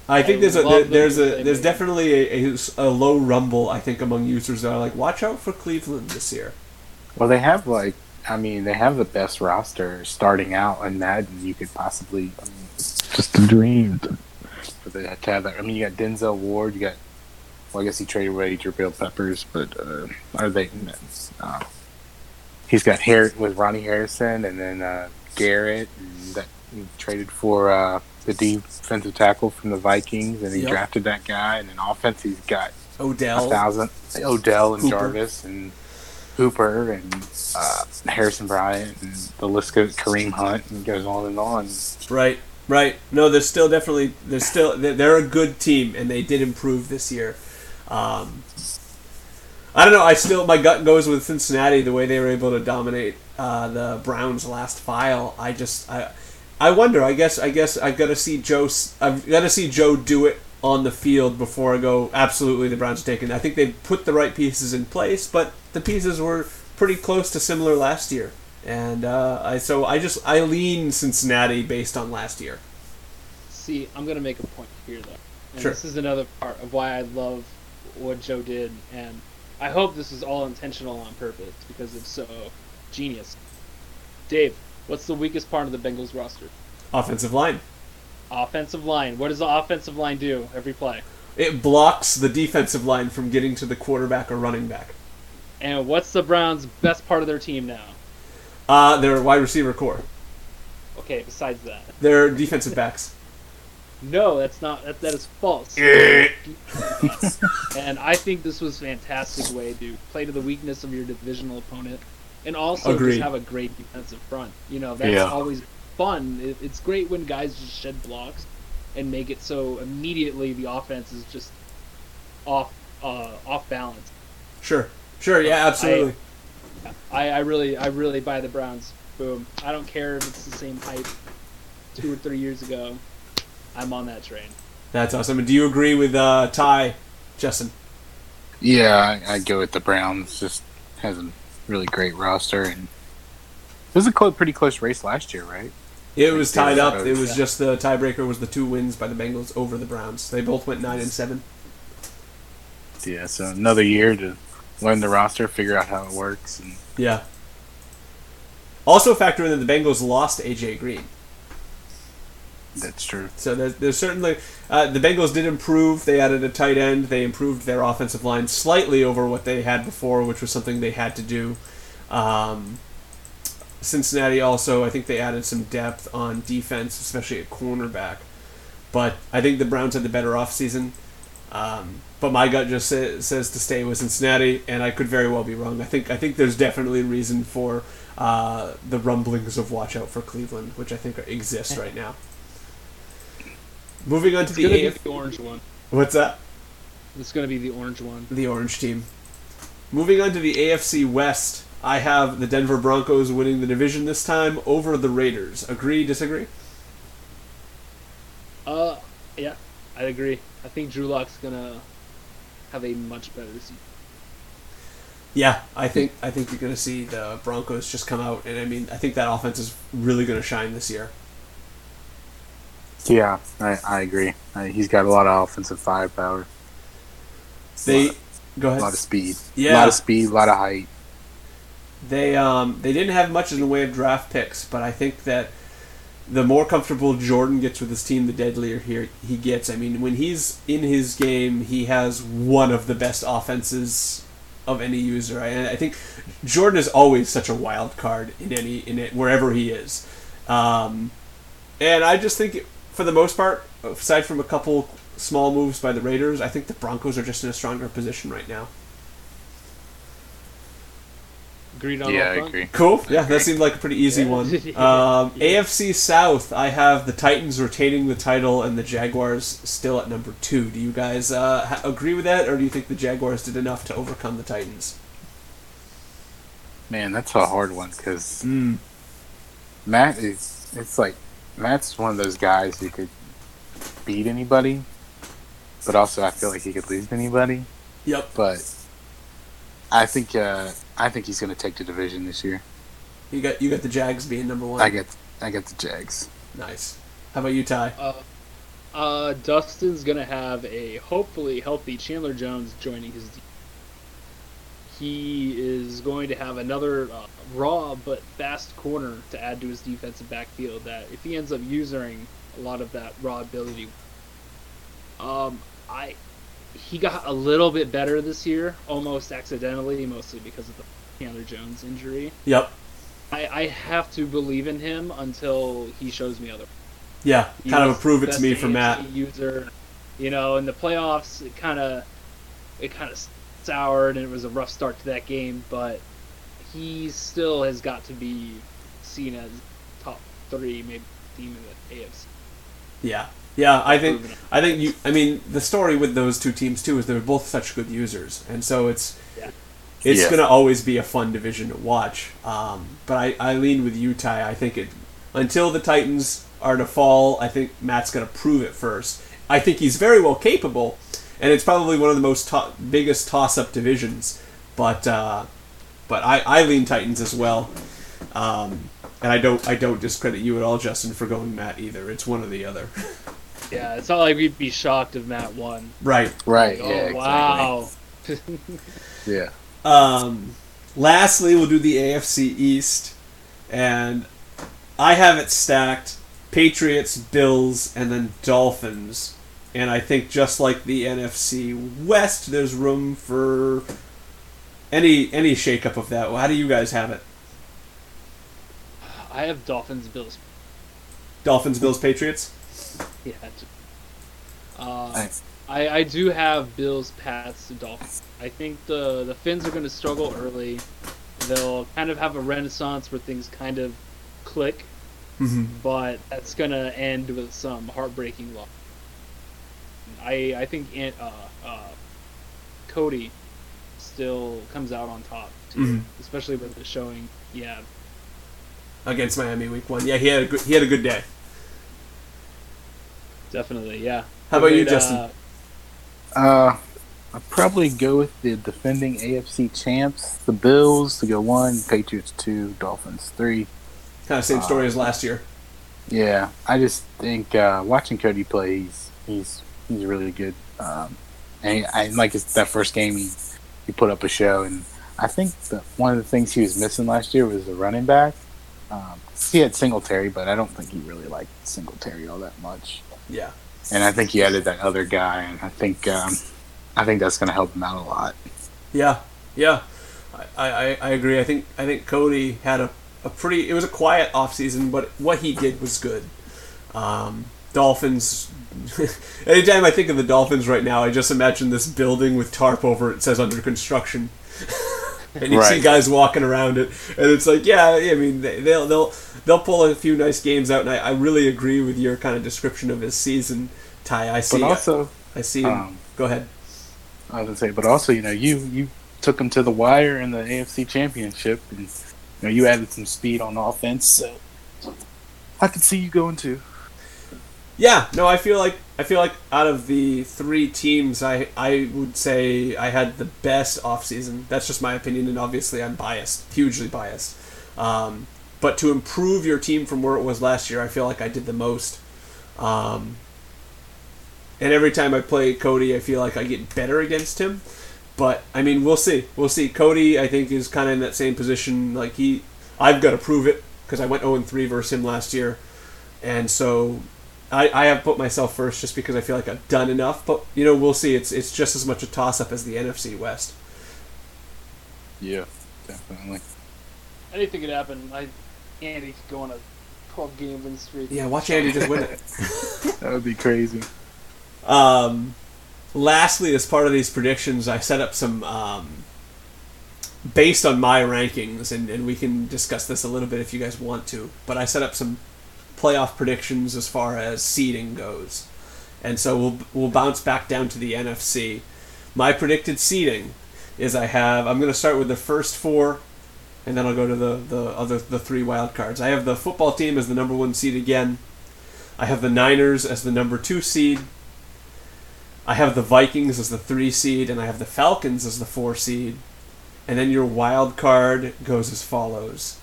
I think I there's a there, there's a there's definitely a, a, a low rumble I think among users that are like watch out for Cleveland this year. Well, they have like, I mean, they have the best roster starting out in Madden. You could possibly, I mean, just a dream. For the, to have that. I mean, you got Denzel Ward. You got, well, I guess he traded away Jabril Peppers, but uh, are they? Uh, he's got Har with Ronnie Harrison, and then uh, Garrett, and that he traded for uh, the defensive tackle from the Vikings, and he Yep. drafted that guy. And then offense, he's got Odell, a Odell. thousand Odell and Hooper. Jarvis and Hooper and uh, Harrison Bryant and the list goes Kareem Hunt and goes on and on. Right, right. No, they're still definitely they're still they're, a good team, and they did improve this year. Um, I don't know. I still my gut goes with Cincinnati the way they were able to dominate uh, the Browns last file. I just I I wonder. I guess I guess I've got to see Joe. I've got to see Joe do it on the field before I go. Absolutely, the Browns are taking. I think they've put the right pieces in place, but the pieces were pretty close to similar last year. And uh, I so I just I lean Cincinnati based on last year. See, I'm gonna make a point here though. And Sure. this is another part of why I love what Joe did and I hope this is all intentional on purpose because it's so genius. Dave, what's the weakest part of the Bengals roster? Offensive line. Offensive line. What does the offensive line do every play? It blocks the defensive line from getting to the quarterback or running back. And what's the Browns' best part of their team now? Uh, their wide receiver core. Okay, besides that. Their defensive backs. No, that's not that, that is false. <laughs> and I think this was a fantastic way to play to the weakness of your divisional opponent and also Agreed. just have a great defensive front. You know, that's Yeah. always fun. It, it's great when guys just shed blocks and make it so immediately the offense is just off uh, off balance. Sure. Sure, yeah, absolutely. I, I really I really buy the Browns. Boom. I don't care if it's the same hype two or three years ago. I'm on that train. That's awesome. And do you agree with uh, Ty, Justin? Yeah, I, I'd go with the Browns. Just has a really great roster and it was a clo- pretty close race last year, right? It was tied up. Yeah. It was just the tiebreaker was the two wins by the Bengals over the Browns. They both went nine and seven. Yeah, so another year to learn the roster, figure out how it works, and Yeah. Also factor in that the Bengals lost AJ Green. that's true. So there's, there's certainly uh, the Bengals did improve. They added a tight end. They improved their offensive line slightly over what they had before, which was something they had to do. Um, Cincinnati also, I think they added some depth on defense, especially at cornerback. But I think the Browns had the better offseason. Um, but my gut just sa- says to stay with Cincinnati, and I could very well be wrong. I think I think there's definitely reason for uh, the rumblings of watch out for Cleveland, which I think exist right now. Moving on to It's the gonna be AF- the orange one. what's that? It's gonna be the orange one. The orange team. Moving on to the AFC West, I have the Denver Broncos winning the division this time over the Raiders. Agree? Disagree? Uh, yeah, I agree. I think Drew Lock's gonna have a much better season. Yeah, I think I think you're going to see the Broncos just come out, and I mean, I think that offense is really going to shine this year. Yeah, I, I agree. Uh, he's got a lot of offensive firepower. They lot, go a lot of speed. Yeah. A lot of speed, a lot of height. They um they didn't have much in the way of draft picks, but I think that the more comfortable Jordan gets with his team, the deadlier he he gets. I mean, when he's in his game, he has one of the best offenses of any user. I, I think Jordan is always such a wild card in any in it wherever he is, um, and I just think for the most part, aside from a couple small moves by the Raiders, I think the Broncos are just in a stronger position right now. Agreed on Yeah, I front? agree. Cool. Yeah, that seemed like a pretty easy Yeah. one. <laughs> Yeah. Um, AFC South, I have the Titans retaining the title and the Jaguars still at number two. Do you guys uh, ha- agree with that, or do you think the Jaguars did enough to overcome the Titans? Man, that's a hard one because Mm. Matt is. It's like Matt's one of those guys who could beat anybody, but also I feel like he could lose anybody. Yep. But I think uh, I think he's going to take the division this year. You got you got the Jags being number one. I get I get the Jags. nice. How about you, Ty? Uh, uh, Dustin's gonna have a hopefully healthy Chandler Jones joining his. team. He is going to have another uh, raw but fast corner to add to his defensive backfield. That if he ends up using a lot of that raw ability, um, I he got a little bit better this year, almost accidentally, mostly because of the Chandler Jones injury. Yep. I, I have to believe in him until he shows me other. Yeah. He kind of prove it to me for Matt. User, you know, in the playoffs, it kind of it kind of soured, and it was a rough start to that game. But he still has got to be seen as top three, maybe team in the AFC. Yeah. Yeah, I think I think you. I mean, the story with those two teams too is they're both such good users, and so it's Yeah. it's Yeah. going to always be a fun division to watch. Um, but I, I lean with you, Ty. I think it until the Titans are to fall. I think Matt's going to prove it first. I think he's very well capable, and it's probably one of the most to- biggest toss-up divisions. But uh, but I, I lean Titans as well. Um, and I don't I don't discredit you at all, Justin, for going Matt either. It's one or the other. <laughs> Yeah, it's not like we'd be shocked if Matt won. right. Right. Oh yeah. Exactly. wow! <laughs> Yeah. Um, lastly, we'll do the AFC East, and I have it stacked: Patriots, Bills, and then Dolphins. And I think just like the NFC West, there's room for any any shakeup of that. How do you guys have it? I have Dolphins, Bills. Dolphins, Bills, Patriots. Yeah. Uh, Nice. I, I do have Bills, Pats, Dolphins. I think the the Fins are going to struggle early. They'll kind of have a renaissance where things kind of click, Mm-hmm. but that's going to end with some heartbreaking loss. I I think Ant- uh, uh, Cody still comes out on top, too, Mhm. especially with the showing. Yeah, Against Miami, Week One. Yeah, he had a good, he had a good day. Definitely. Yeah. How about you, Played, Justin? uh, Uh, I'd probably go with the defending AFC champs, the Bills, to go one, Patriots two, Dolphins three. Kind of same story as last year. Yeah, I just think uh, watching Cody play, he's he's he's really good. Um, and I like his, that first game, he he put up a show, and I think the, one of the things he was missing last year was the running back. Um, he had Singletary, but I don't think he really liked Singletary all that much. Yeah. And I think he added that other guy, and I think um, I think that's going to help him out a lot. Yeah, yeah, I, I, I agree. I think I think Cody had a, a pretty. It was a quiet offseason, but what he did was good. Um, Dolphins. <laughs> anytime I think of the Dolphins right now, I just imagine this building with tarp over it says under construction. <laughs> and you see guys walking around it, and it's like, yeah, I mean, they- they'll they'll they'll pull a few nice games out, and I, I really agree with your kind of description of his season, Ty. I see, But also, I see. him. um, Go ahead. I was gonna say, but also, you know, you you took them to the wire in the AFC Championship, and you know you added some speed on offense. So I could see you going too. Yeah, no, I feel like I feel like out of the three teams, I I would say I had the best offseason. That's just my opinion, and obviously I'm biased, hugely biased. Um, but to improve your team from where it was last year, I feel like I did the most. Um, and every time I play Cody, I feel like I get better against him. But I mean, we'll see. We'll see. Cody, I think, is kind of in that same position. Like he, I've got to prove it because I went 0 3 versus him last year, and so I, I have put myself first just because I feel like I've done enough. But you know, we'll see. It's it's just as much a toss up as the NFC West. Yeah, definitely. Anything could happen. I Andy could go on a 12 game win streak. Yeah, watch Andy just win it. <laughs> <laughs> That would be crazy. Um, lastly, as part of these predictions, I set up some um, based on my rankings, and, and we can discuss this a little bit if you guys want to. But I set up some playoff predictions as far as seeding goes, and so we'll we'll bounce back down to the NFC. My predicted seeding is I have I'm going to start with the first four, and then I'll go to the the other the three wild cards. I have the football team as the number one seed again. I have the Niners as the number two seed. I have the Vikings as the three seed, and I have the Falcons as the four seed. And then your wild card goes as follows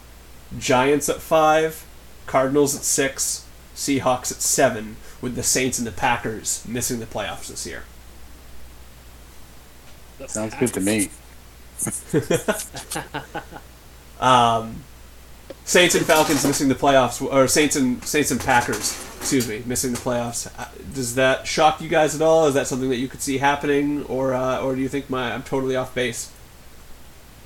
Giants at five, Cardinals at six, Seahawks at seven, with the Saints and the Packers missing the playoffs this year. The Sounds good to me. <laughs> Um, Saints and Falcons missing the playoffs, or Saints and Saints and Packers, excuse me, missing the playoffs. Uh, Does that shock you guys at all? Is that something that you could see happening, or uh, or do you think my I'm totally off base?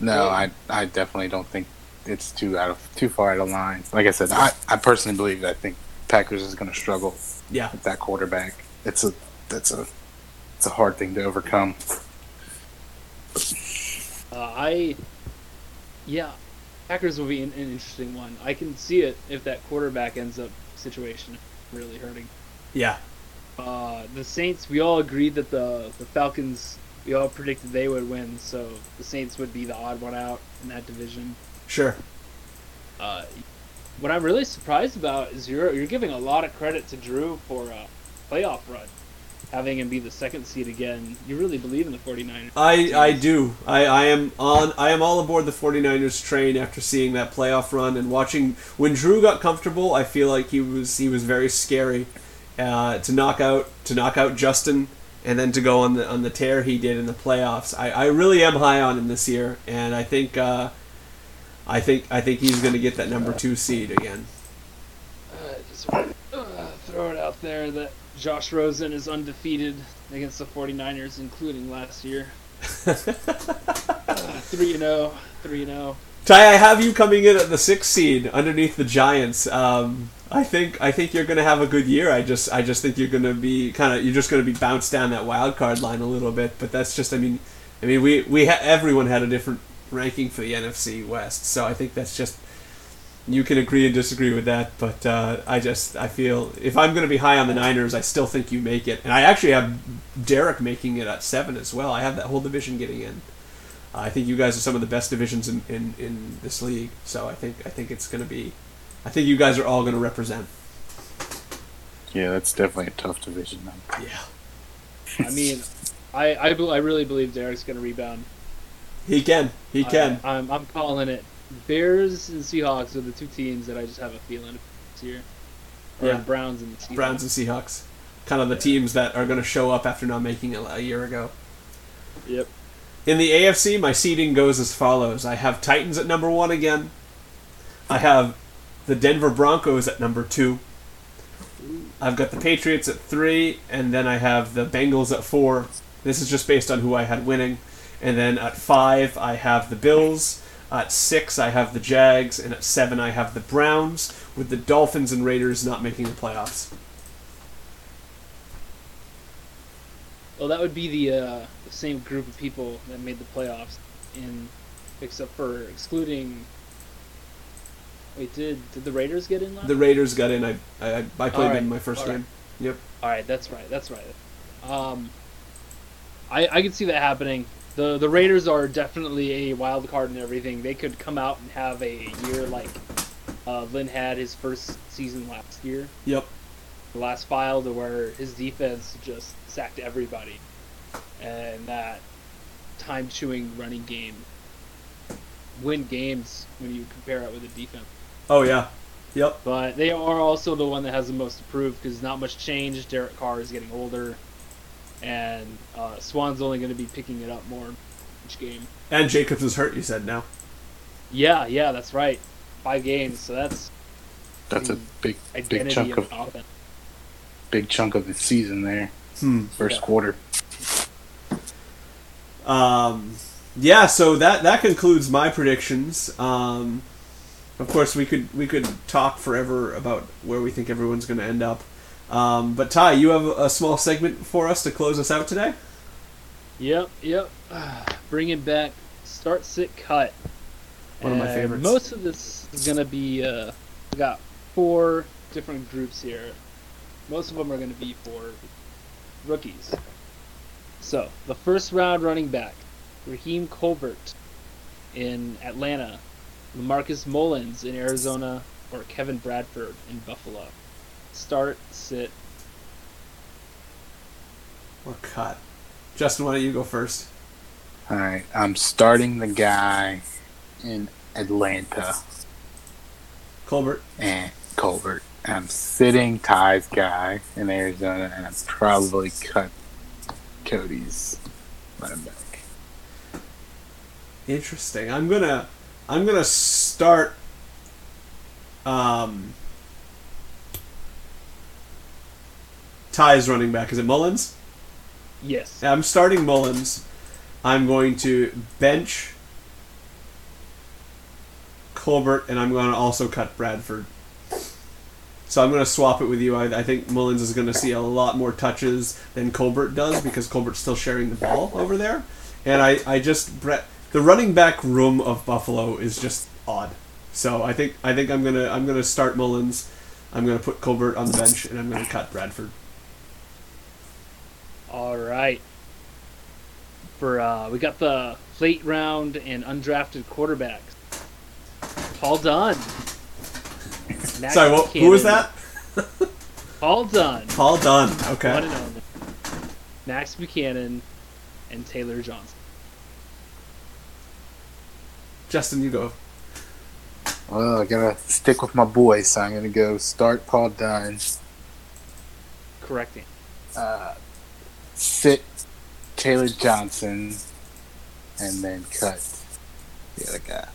No, I I definitely don't think it's too out of too far out of line. Like I said, I, I personally believe that I think Packers is going to struggle Yeah, with that quarterback. It's a that's a it's a hard thing to overcome. Uh, I, yeah, Packers will be an, an interesting one. I can see it if that quarterback ends up situation really hurting. yeah, Uh, the Saints, we all agreed that the the Falcons, we all predicted they would win, so the Saints would be the odd one out in that division. Sure. Uh, what I'm really surprised about is you're you're giving a lot of credit to Drew for a playoff run, having him be the second seed again. You really believe in the 49ers. I, I do. I, I am on I am all aboard the 49ers train after seeing that playoff run and watching when Drew got comfortable, I feel like he was he was very scary uh, to knock out to knock out Justin and then to go on the on the tear he did in the playoffs. I, I really am high on him this year and I think uh, I think I think he's going to get that number 2 seed again. Uh, just uh, throw it out there that Josh Rosen is undefeated against the 49ers, including last year. <laughs> Three 3 0. 3 0. Ty, I have you coming in at the sixth seed underneath the Giants. Um, I think I think you're going to have a good year. I just I just think you're going to be kind of you're just going to be bounced down that wild card line a little bit. But that's just I mean I mean we we ha- everyone had a different ranking for the NFC West, so I think that's just you can agree and disagree with that. But uh, I just I feel if I'm going to be high on the Niners, I still think you make it, and I actually have Derek making it at seven as well. I have that whole division getting in. I think you guys are some of the best divisions in, in, in this league. So I think I think it's going to be, I think you guys are all going to represent. Yeah, that's definitely a tough division. Then. Yeah, I mean, I, I, bel- I really believe Derek's going to rebound. He can. He can. I, am I'm calling it. Bears and Seahawks are the two teams that I just have a feeling of this year. Or Yeah. Browns and Seahawks. Browns and Seahawks, kind of the teams that are going to show up after not making it a year ago. Yep. In the AFC, my seeding goes as follows: I have Titans at number one again. I have the Denver Broncos at number two. I've got the Patriots at three, and then I have the Bengals at four. This is just based on who I had winning. And then at five, I have the Bills. At six, I have the Jags, and at seven, I have the Browns, with the Dolphins and Raiders not making the playoffs. Well, that would be the, uh, the same group of people that made the playoffs, in except for excluding. Wait, did did the Raiders get in last? The Raiders got in. I I, I played right, them in my first all right. game. Yep. All right, that's right. That's right. Um, I I could see that happening. The the Raiders are definitely a wild card and everything. They could come out and have a year like uh, Lynn had his first season last year, Yep. the last file, to where his defense just sacked everybody, and that time chewing running game win games when you compare it with the defense. Oh yeah. Yep. But they are also the one that has the most improved because not much change. Derek Carr is getting older, and uh, Swan's only going to be picking it up more each game. And Jacobs is hurt. You said now. Yeah, yeah, that's right. Five games, so that's That's a big, big chunk of of big chunk of the season there. Hmm. First Yeah. quarter. Um, yeah, so that that concludes my predictions. Um, of course, we could we could talk forever about where we think everyone's going to end up. Um, but Ty, you have a small segment for us to close us out today. Yep, yep. <sighs> Bring it back start, sit, cut. One of my And favorites. Most of this is going to be. Uh, we got four different groups here. Most of them are going to be for rookies. So the first round running back, Raheem Colbert in Atlanta, Lamarcus Mullins in Arizona, or Kevin Bradford in Buffalo. Start, sit. Or cut. Justin, why don't you go first? All right, I'm starting the guy in Atlanta Colbert. and Colbert. I'm sitting Ty's guy in Arizona, and I'm probably cut Cody's running back. Interesting. I'm gonna I'm gonna start. Um, Ty's running back. Is it Mullins? Yes. I'm starting Mullins. I'm going to bench Colbert, and I'm going to also cut Bradford. So I'm going to swap it with you. I, I think Mullins is going to see a lot more touches than Colbert does because Colbert's still sharing the ball over there. And I, I just Brett the running back room of Buffalo is just odd. So I think I think I'm gonna I'm gonna start Mullins. I'm gonna put Colbert on the bench, and I'm gonna cut Bradford. All right. For uh, we got the late round and undrafted quarterbacks. Paul Dunn. Max Sorry, what, who was that? <laughs> Paul Dunn. Paul Dunn. One Okay. and only. Max Buchanan and Taylor Johnson. Justin, you go. Well, I gotta stick with my boy, so I'm gonna go start Paul Dunn, Correcting. Sit Taylor Johnson, and then cut the other guy.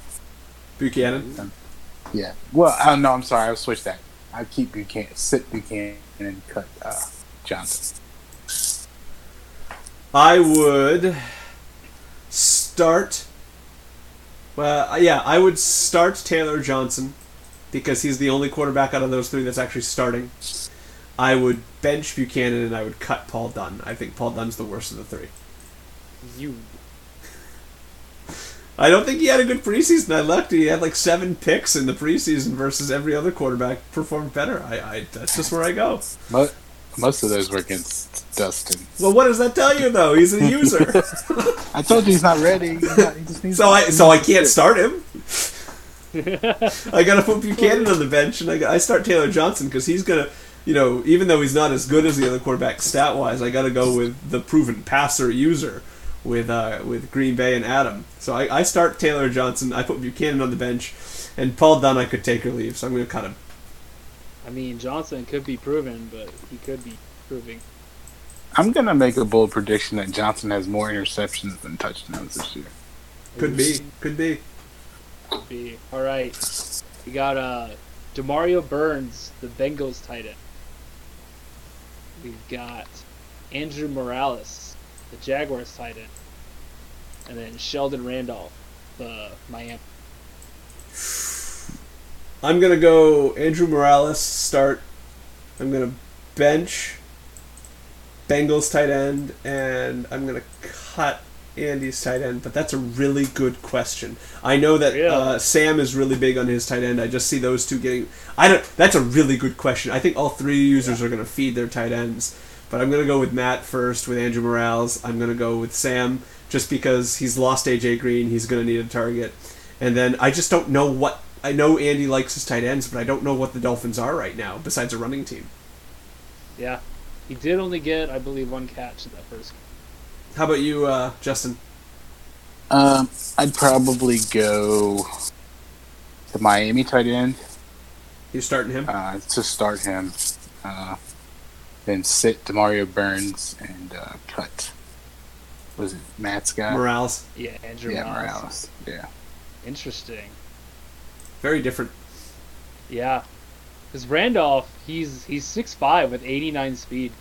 Buchanan. Yeah. Well, uh, no, I'm sorry. I'll switch that. I keep Buchanan, sit Buchanan, and cut uh, Johnson. I would start. Well, uh, yeah, I would start Taylor Johnson because he's the only quarterback out of those three that's actually starting. I would bench Buchanan and I would cut Paul Dunn. I think Paul Dunn's the worst of the three. You. I don't think he had a good preseason. I looked; he had like seven picks in the preseason versus every other quarterback performed better. I, I that's just where I go. Mo- most of those were against Dustin. Well, what does that tell you though? He's a user, <laughs> <laughs> I told you he's not ready. He's not, he just needs so I so I can't start him. <laughs> I gotta put Buchanan on the bench, and I, I start Taylor Johnson because he's gonna, you know, even though he's not as good as the other quarterback stat wise, I gotta go with the proven passer user with uh, with Green Bay and Adam. So I, I start Taylor Johnson. I put Buchanan on the bench, and Paul Dunn I could take or leave. So I'm gonna cut him. I mean, Johnson could be proven, but he could be proving. I'm gonna make a bold prediction that Johnson has more interceptions than touchdowns this year. Could be, could be. Could be. All right. We got uh, Demario Burns, the Bengals tight end. We've got Andrew Morales, the Jaguars tight end, and then Sheldon Randolph, the Miami. I'm gonna go Andrew Morales start. I'm gonna bench Bengals tight end, and I'm gonna cut Andy's tight end. But that's a really good question. I know that Yeah. uh, Sam is really big on his tight end. I just see those two getting. I don't. That's a really good question. I think all three users are gonna feed their tight ends. But I'm gonna go with Matt first with Andrew Morales. I'm gonna go with Sam just because he's lost AJ Green, he's going to need a target. And then I just don't know what I know Andy likes his tight ends, but I don't know what the Dolphins are right now besides a running team. Yeah, he did only get, I believe, one catch in that first. How about you, uh, Justin? Um, I'd probably go the Miami tight end You starting him? uh, to start him. Uh, then sit Demario Burns and uh, cut. Was it Matt's guy? Morales. Yeah, Andrew yeah, Morales. Morales. Yeah. Interesting. Very different. Yeah, because Randolph, he's he's six five with eighty nine speed.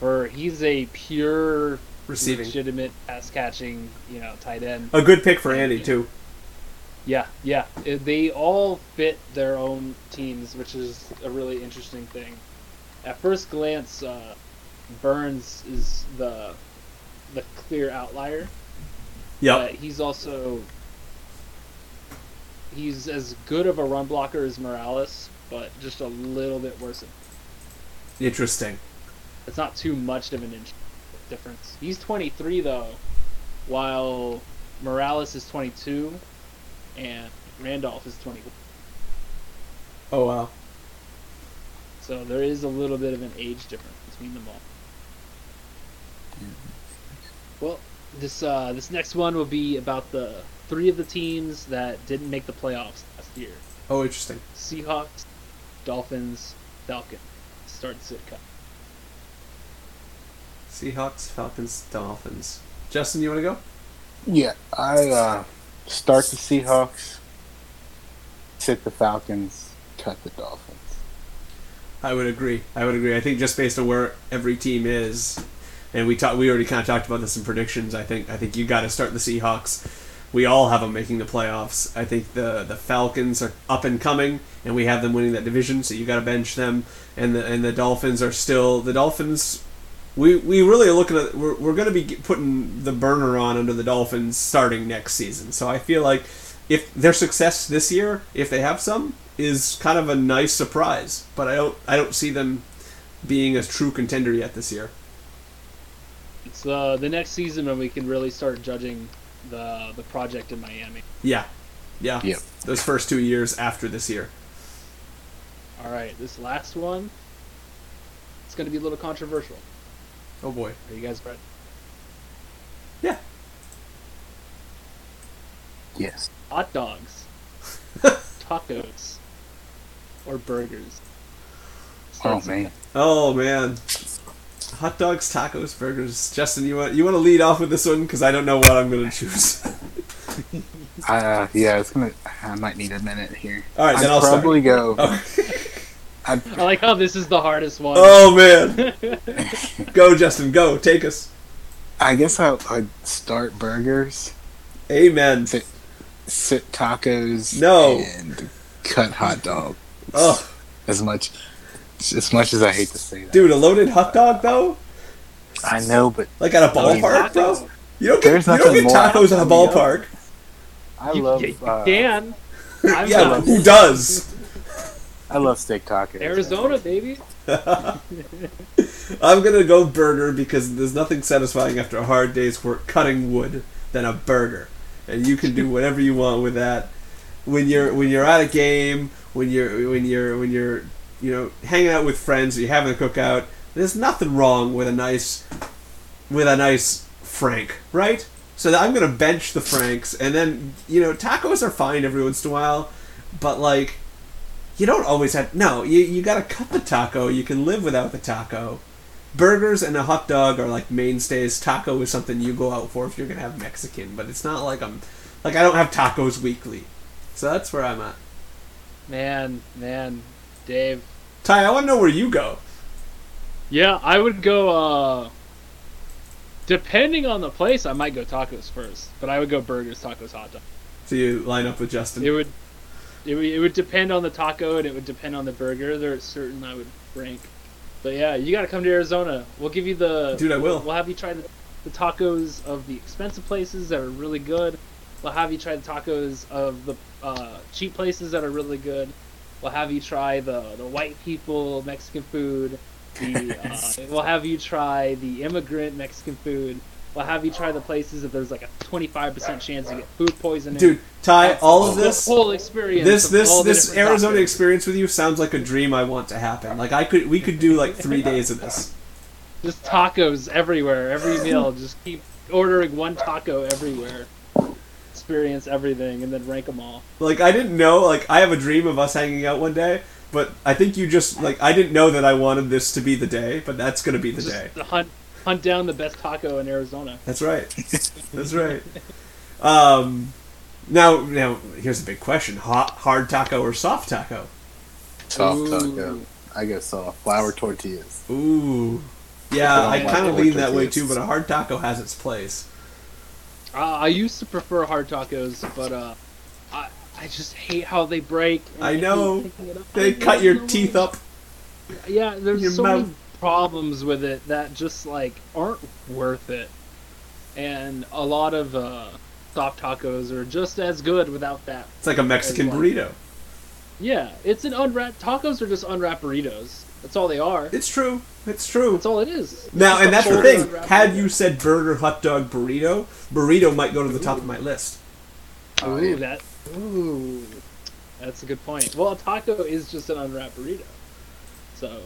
For he's a pure Receiving. legitimate pass catching, you know, tight end. A good pick for Andy, too. Yeah, yeah. It- they all fit their own teams, which is a really interesting thing. At first glance, uh, Burns is the the clear outlier, but he's also he's as good of a run blocker as Morales, but just a little bit worse. Interesting. It's not too much of an inch difference. He's 23 though, while Morales is 22, and Randolph is 21. Oh, wow. So there is a little bit of an age difference between them all. Well, this uh, this next one will be about the three of the teams that didn't make the playoffs last year: Oh, interesting. Seahawks, Dolphins, Falcons. Start sit cut. Seahawks, Falcons, Dolphins. Justin, you want to go? Yeah, I uh, start the Seahawks, sit the Falcons, cut the Dolphins. I would agree. I would agree. I think just based on where every team is, and we talked, we already kind of talked about this in predictions. I think I think you got to start the Seahawks. We all have them making the playoffs. I think the the Falcons are up and coming, and we have them winning that division. So you got to bench them, and the and the Dolphins are still the Dolphins. We, we really are looking at we're, we're going to be putting the burner on under the Dolphins starting next season. So I feel like if their success this year, if they have some, is kind of a nice surprise. But I don't I don't see them being a true contender yet this year. It's uh, the next season when we can really start judging the the project in Miami. Yeah, yeah. Yep. Those first two years after this year. All right, this last one. It's going to be a little controversial. Oh boy. Are you guys ready? Yeah. Yes. Hot dogs, <laughs> tacos, or burgers? Oh Start man. Oh man. Hot dogs, tacos, burgers. Justin, you want you want to lead off with this one because I don't know what I'm going to choose. <laughs> Uh, yeah, it's gonna. I might need a minute here. All right, then I'd I'll start. probably go. Oh. <laughs> I'd, I like how this is the hardest one. oh <laughs> man. <laughs> go, Justin. Go. Take us. I guess I, I'd start burgers, Amen. sit, sit tacos, No. and cut hot dog. Oh, As much, as much as I hate to say that, dude, a loaded hot dog though, I know, but like at a I mean, ballpark, bro. You don't get you don't get tacos at a ballpark. I love. you uh, can. Yeah, who does? I love steak tacos. Arizona, baby. <laughs> I'm gonna go burger because there's nothing satisfying after a hard day's work cutting wood than a burger, and you can do <laughs> whatever you want with that. When you're when you're at a game, when you're when you're when you're you know hanging out with friends, or you're having a cookout. There's nothing wrong with a nice with a nice Frank, right? So I'm gonna bench the Franks, and then you know tacos are fine every once in a while, but like you don't always have no you, you gotta cut the taco you can live without the taco burgers and a hot dog are like mainstays taco is something you go out for if you're gonna have mexican but it's not like i'm like i don't have tacos weekly so that's where i'm at Man, man, Dave. ty i want to know where you go Yeah, I would go. uh Depending on the place, I might go tacos first, but I would go burgers, tacos, hot dog. so you line up with justin It would, it would, it would depend on the taco and it would depend on the burger. There are certain I would rank, but yeah, you got to come to Arizona. We'll give you the Dude, I will. We'll have you try the, the tacos of the expensive places that are really good. We'll have you try the tacos of the uh, cheap places that are really good. We'll have you try the the white people Mexican food. The, <laughs> uh, we'll have you try the immigrant Mexican food. We'll have you try the places if there's like a 25% chance you get food poisoning. Dude, Ty, That's all of the this, whole experience. this, this, this Arizona experience with you sounds like a dream I want to happen. Like I could, we could do like three days of this. Just tacos everywhere, every meal. Just keep ordering one taco everywhere. Experience everything and then rank them all. Like I didn't know. Like I have a dream of us hanging out one day, but I think you just like I didn't know that I wanted this to be the day, but that's gonna be the Just day. to hunt hunt down the best taco in Arizona. That's right. That's right. Um, now, now here's a big question: hot, hard taco or soft taco? Soft Ooh. taco. I guess soft. Flour tortillas. Ooh, yeah, I I kind of lean that way too. But a hard taco has its place. Uh, I used to prefer hard tacos, but uh, I I just hate how they break. and I know. picking it up. They I cut your teeth up. Yeah, there's your so mouth. many problems with it that just like aren't worth it, and a lot of uh, soft tacos are just as good without that. It's like a Mexican As one. burrito. Yeah, it's an unwrapped. Tacos are just unwrapped burritos. That's all they are. It's true. It's true. That's all it is. Now, just and that's the thing. unwrapped Had burrito. you said burger, hot dog, burrito, burrito might go to the top of my list. Oh, Ooh, yeah. that. Ooh, that's a good point. Well, a taco is just an unwrapped burrito. So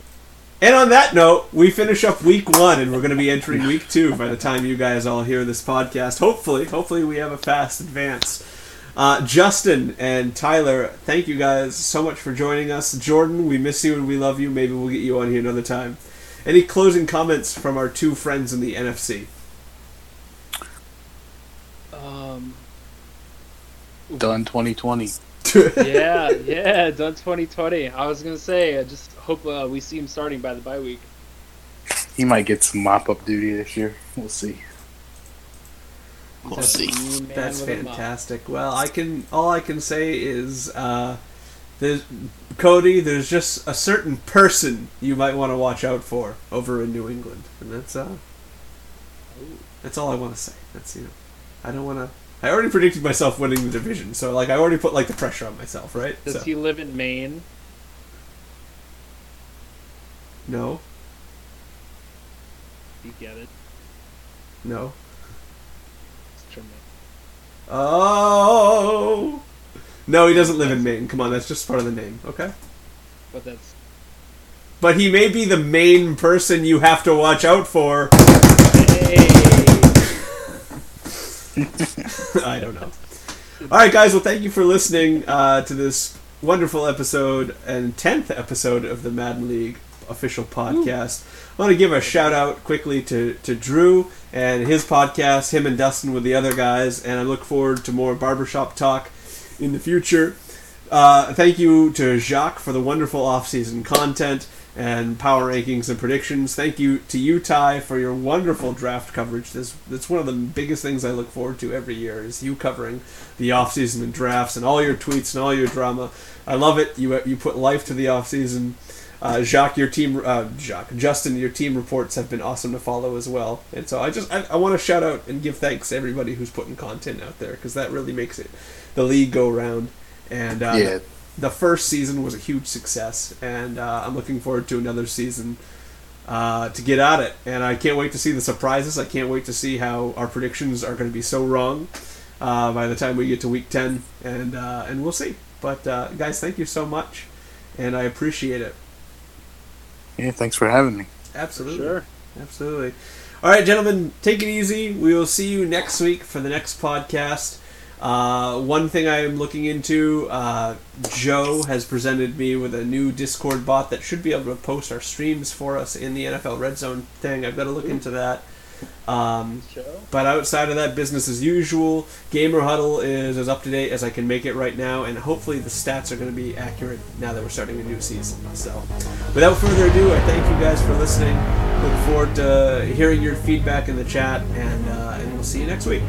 And on that note, we finish up week one, and we're going to be entering week two by the time you guys all hear this podcast. Hopefully, hopefully we have a fast advance. Uh, Justin and Tyler, thank you guys so much for joining us. Jordan, we miss you and we love you. Maybe we'll get you on here another time. Any closing comments from our two friends in the NFC? um, Done 2020. <laughs> yeah, yeah, done 2020. I was gonna say, I just hope uh, we see him starting by the bye week. He might get some mop up duty this year. We'll see. We'll That's see. a new man That's with a mop. fantastic. Well, I can. All I can say is, uh, there's Cody. There's just a certain person you might want to watch out for over in New England, and that's uh, that's all I want to say. That's you know, I don't want to. I already predicted myself winning the division, so like I already put like the pressure on myself, right? Does So, he live in Maine? no, You get it. no. It's. Oh, no, he doesn't live in Maine. Come on, that's just part of the name, okay? But that's But he may be the main person you have to watch out for. hey. <laughs> I don't know. All right, guys. Well, thank you for listening uh, to this wonderful episode and tenth episode of the Madden League official podcast. I want to give a shout out quickly to, to Drew and his podcast, him and Dustin with the other guys, and I look forward to more barbershop talk in the future. Uh, thank you to Jacques for the wonderful off-season content and power rankings and predictions. Thank you to you, Ty, for your wonderful draft coverage. This that's one of the biggest things I look forward to every year is you covering the off-season and drafts and all your tweets and all your drama. I love it. You you put life to the off-season. Uh, Jacques, your team, uh, Jacques, Justin, your team reports have been awesome to follow as well. And so I just I, I want to shout out and give thanks to everybody who's putting content out there because that really makes it the league go round. And uh, Yeah. The first season was a huge success, and uh, I'm looking forward to another season uh, to get at it. And I can't wait to see the surprises. I can't wait to see how our predictions are going to be so wrong uh, by the time we get to week ten, and uh, and we'll see. But uh, guys, thank you so much, and I appreciate it. Yeah, thanks for having me. Absolutely. Sure. Absolutely. All right, gentlemen, take it easy. We will see you next week for the next podcast. Uh, one thing I am looking into, uh, Joe has presented me with a new Discord bot that should be able to post our streams for us in the NFL Red Zone thing. I've got to look into that. Um, but outside of that, business as usual. Gamer Huddle is as up to date as I can make it right now, and hopefully the stats are going to be accurate now that we're starting a new season. So, without further ado, I thank you guys for listening. Look forward to hearing your feedback in the chat, and uh, and we'll see you next week.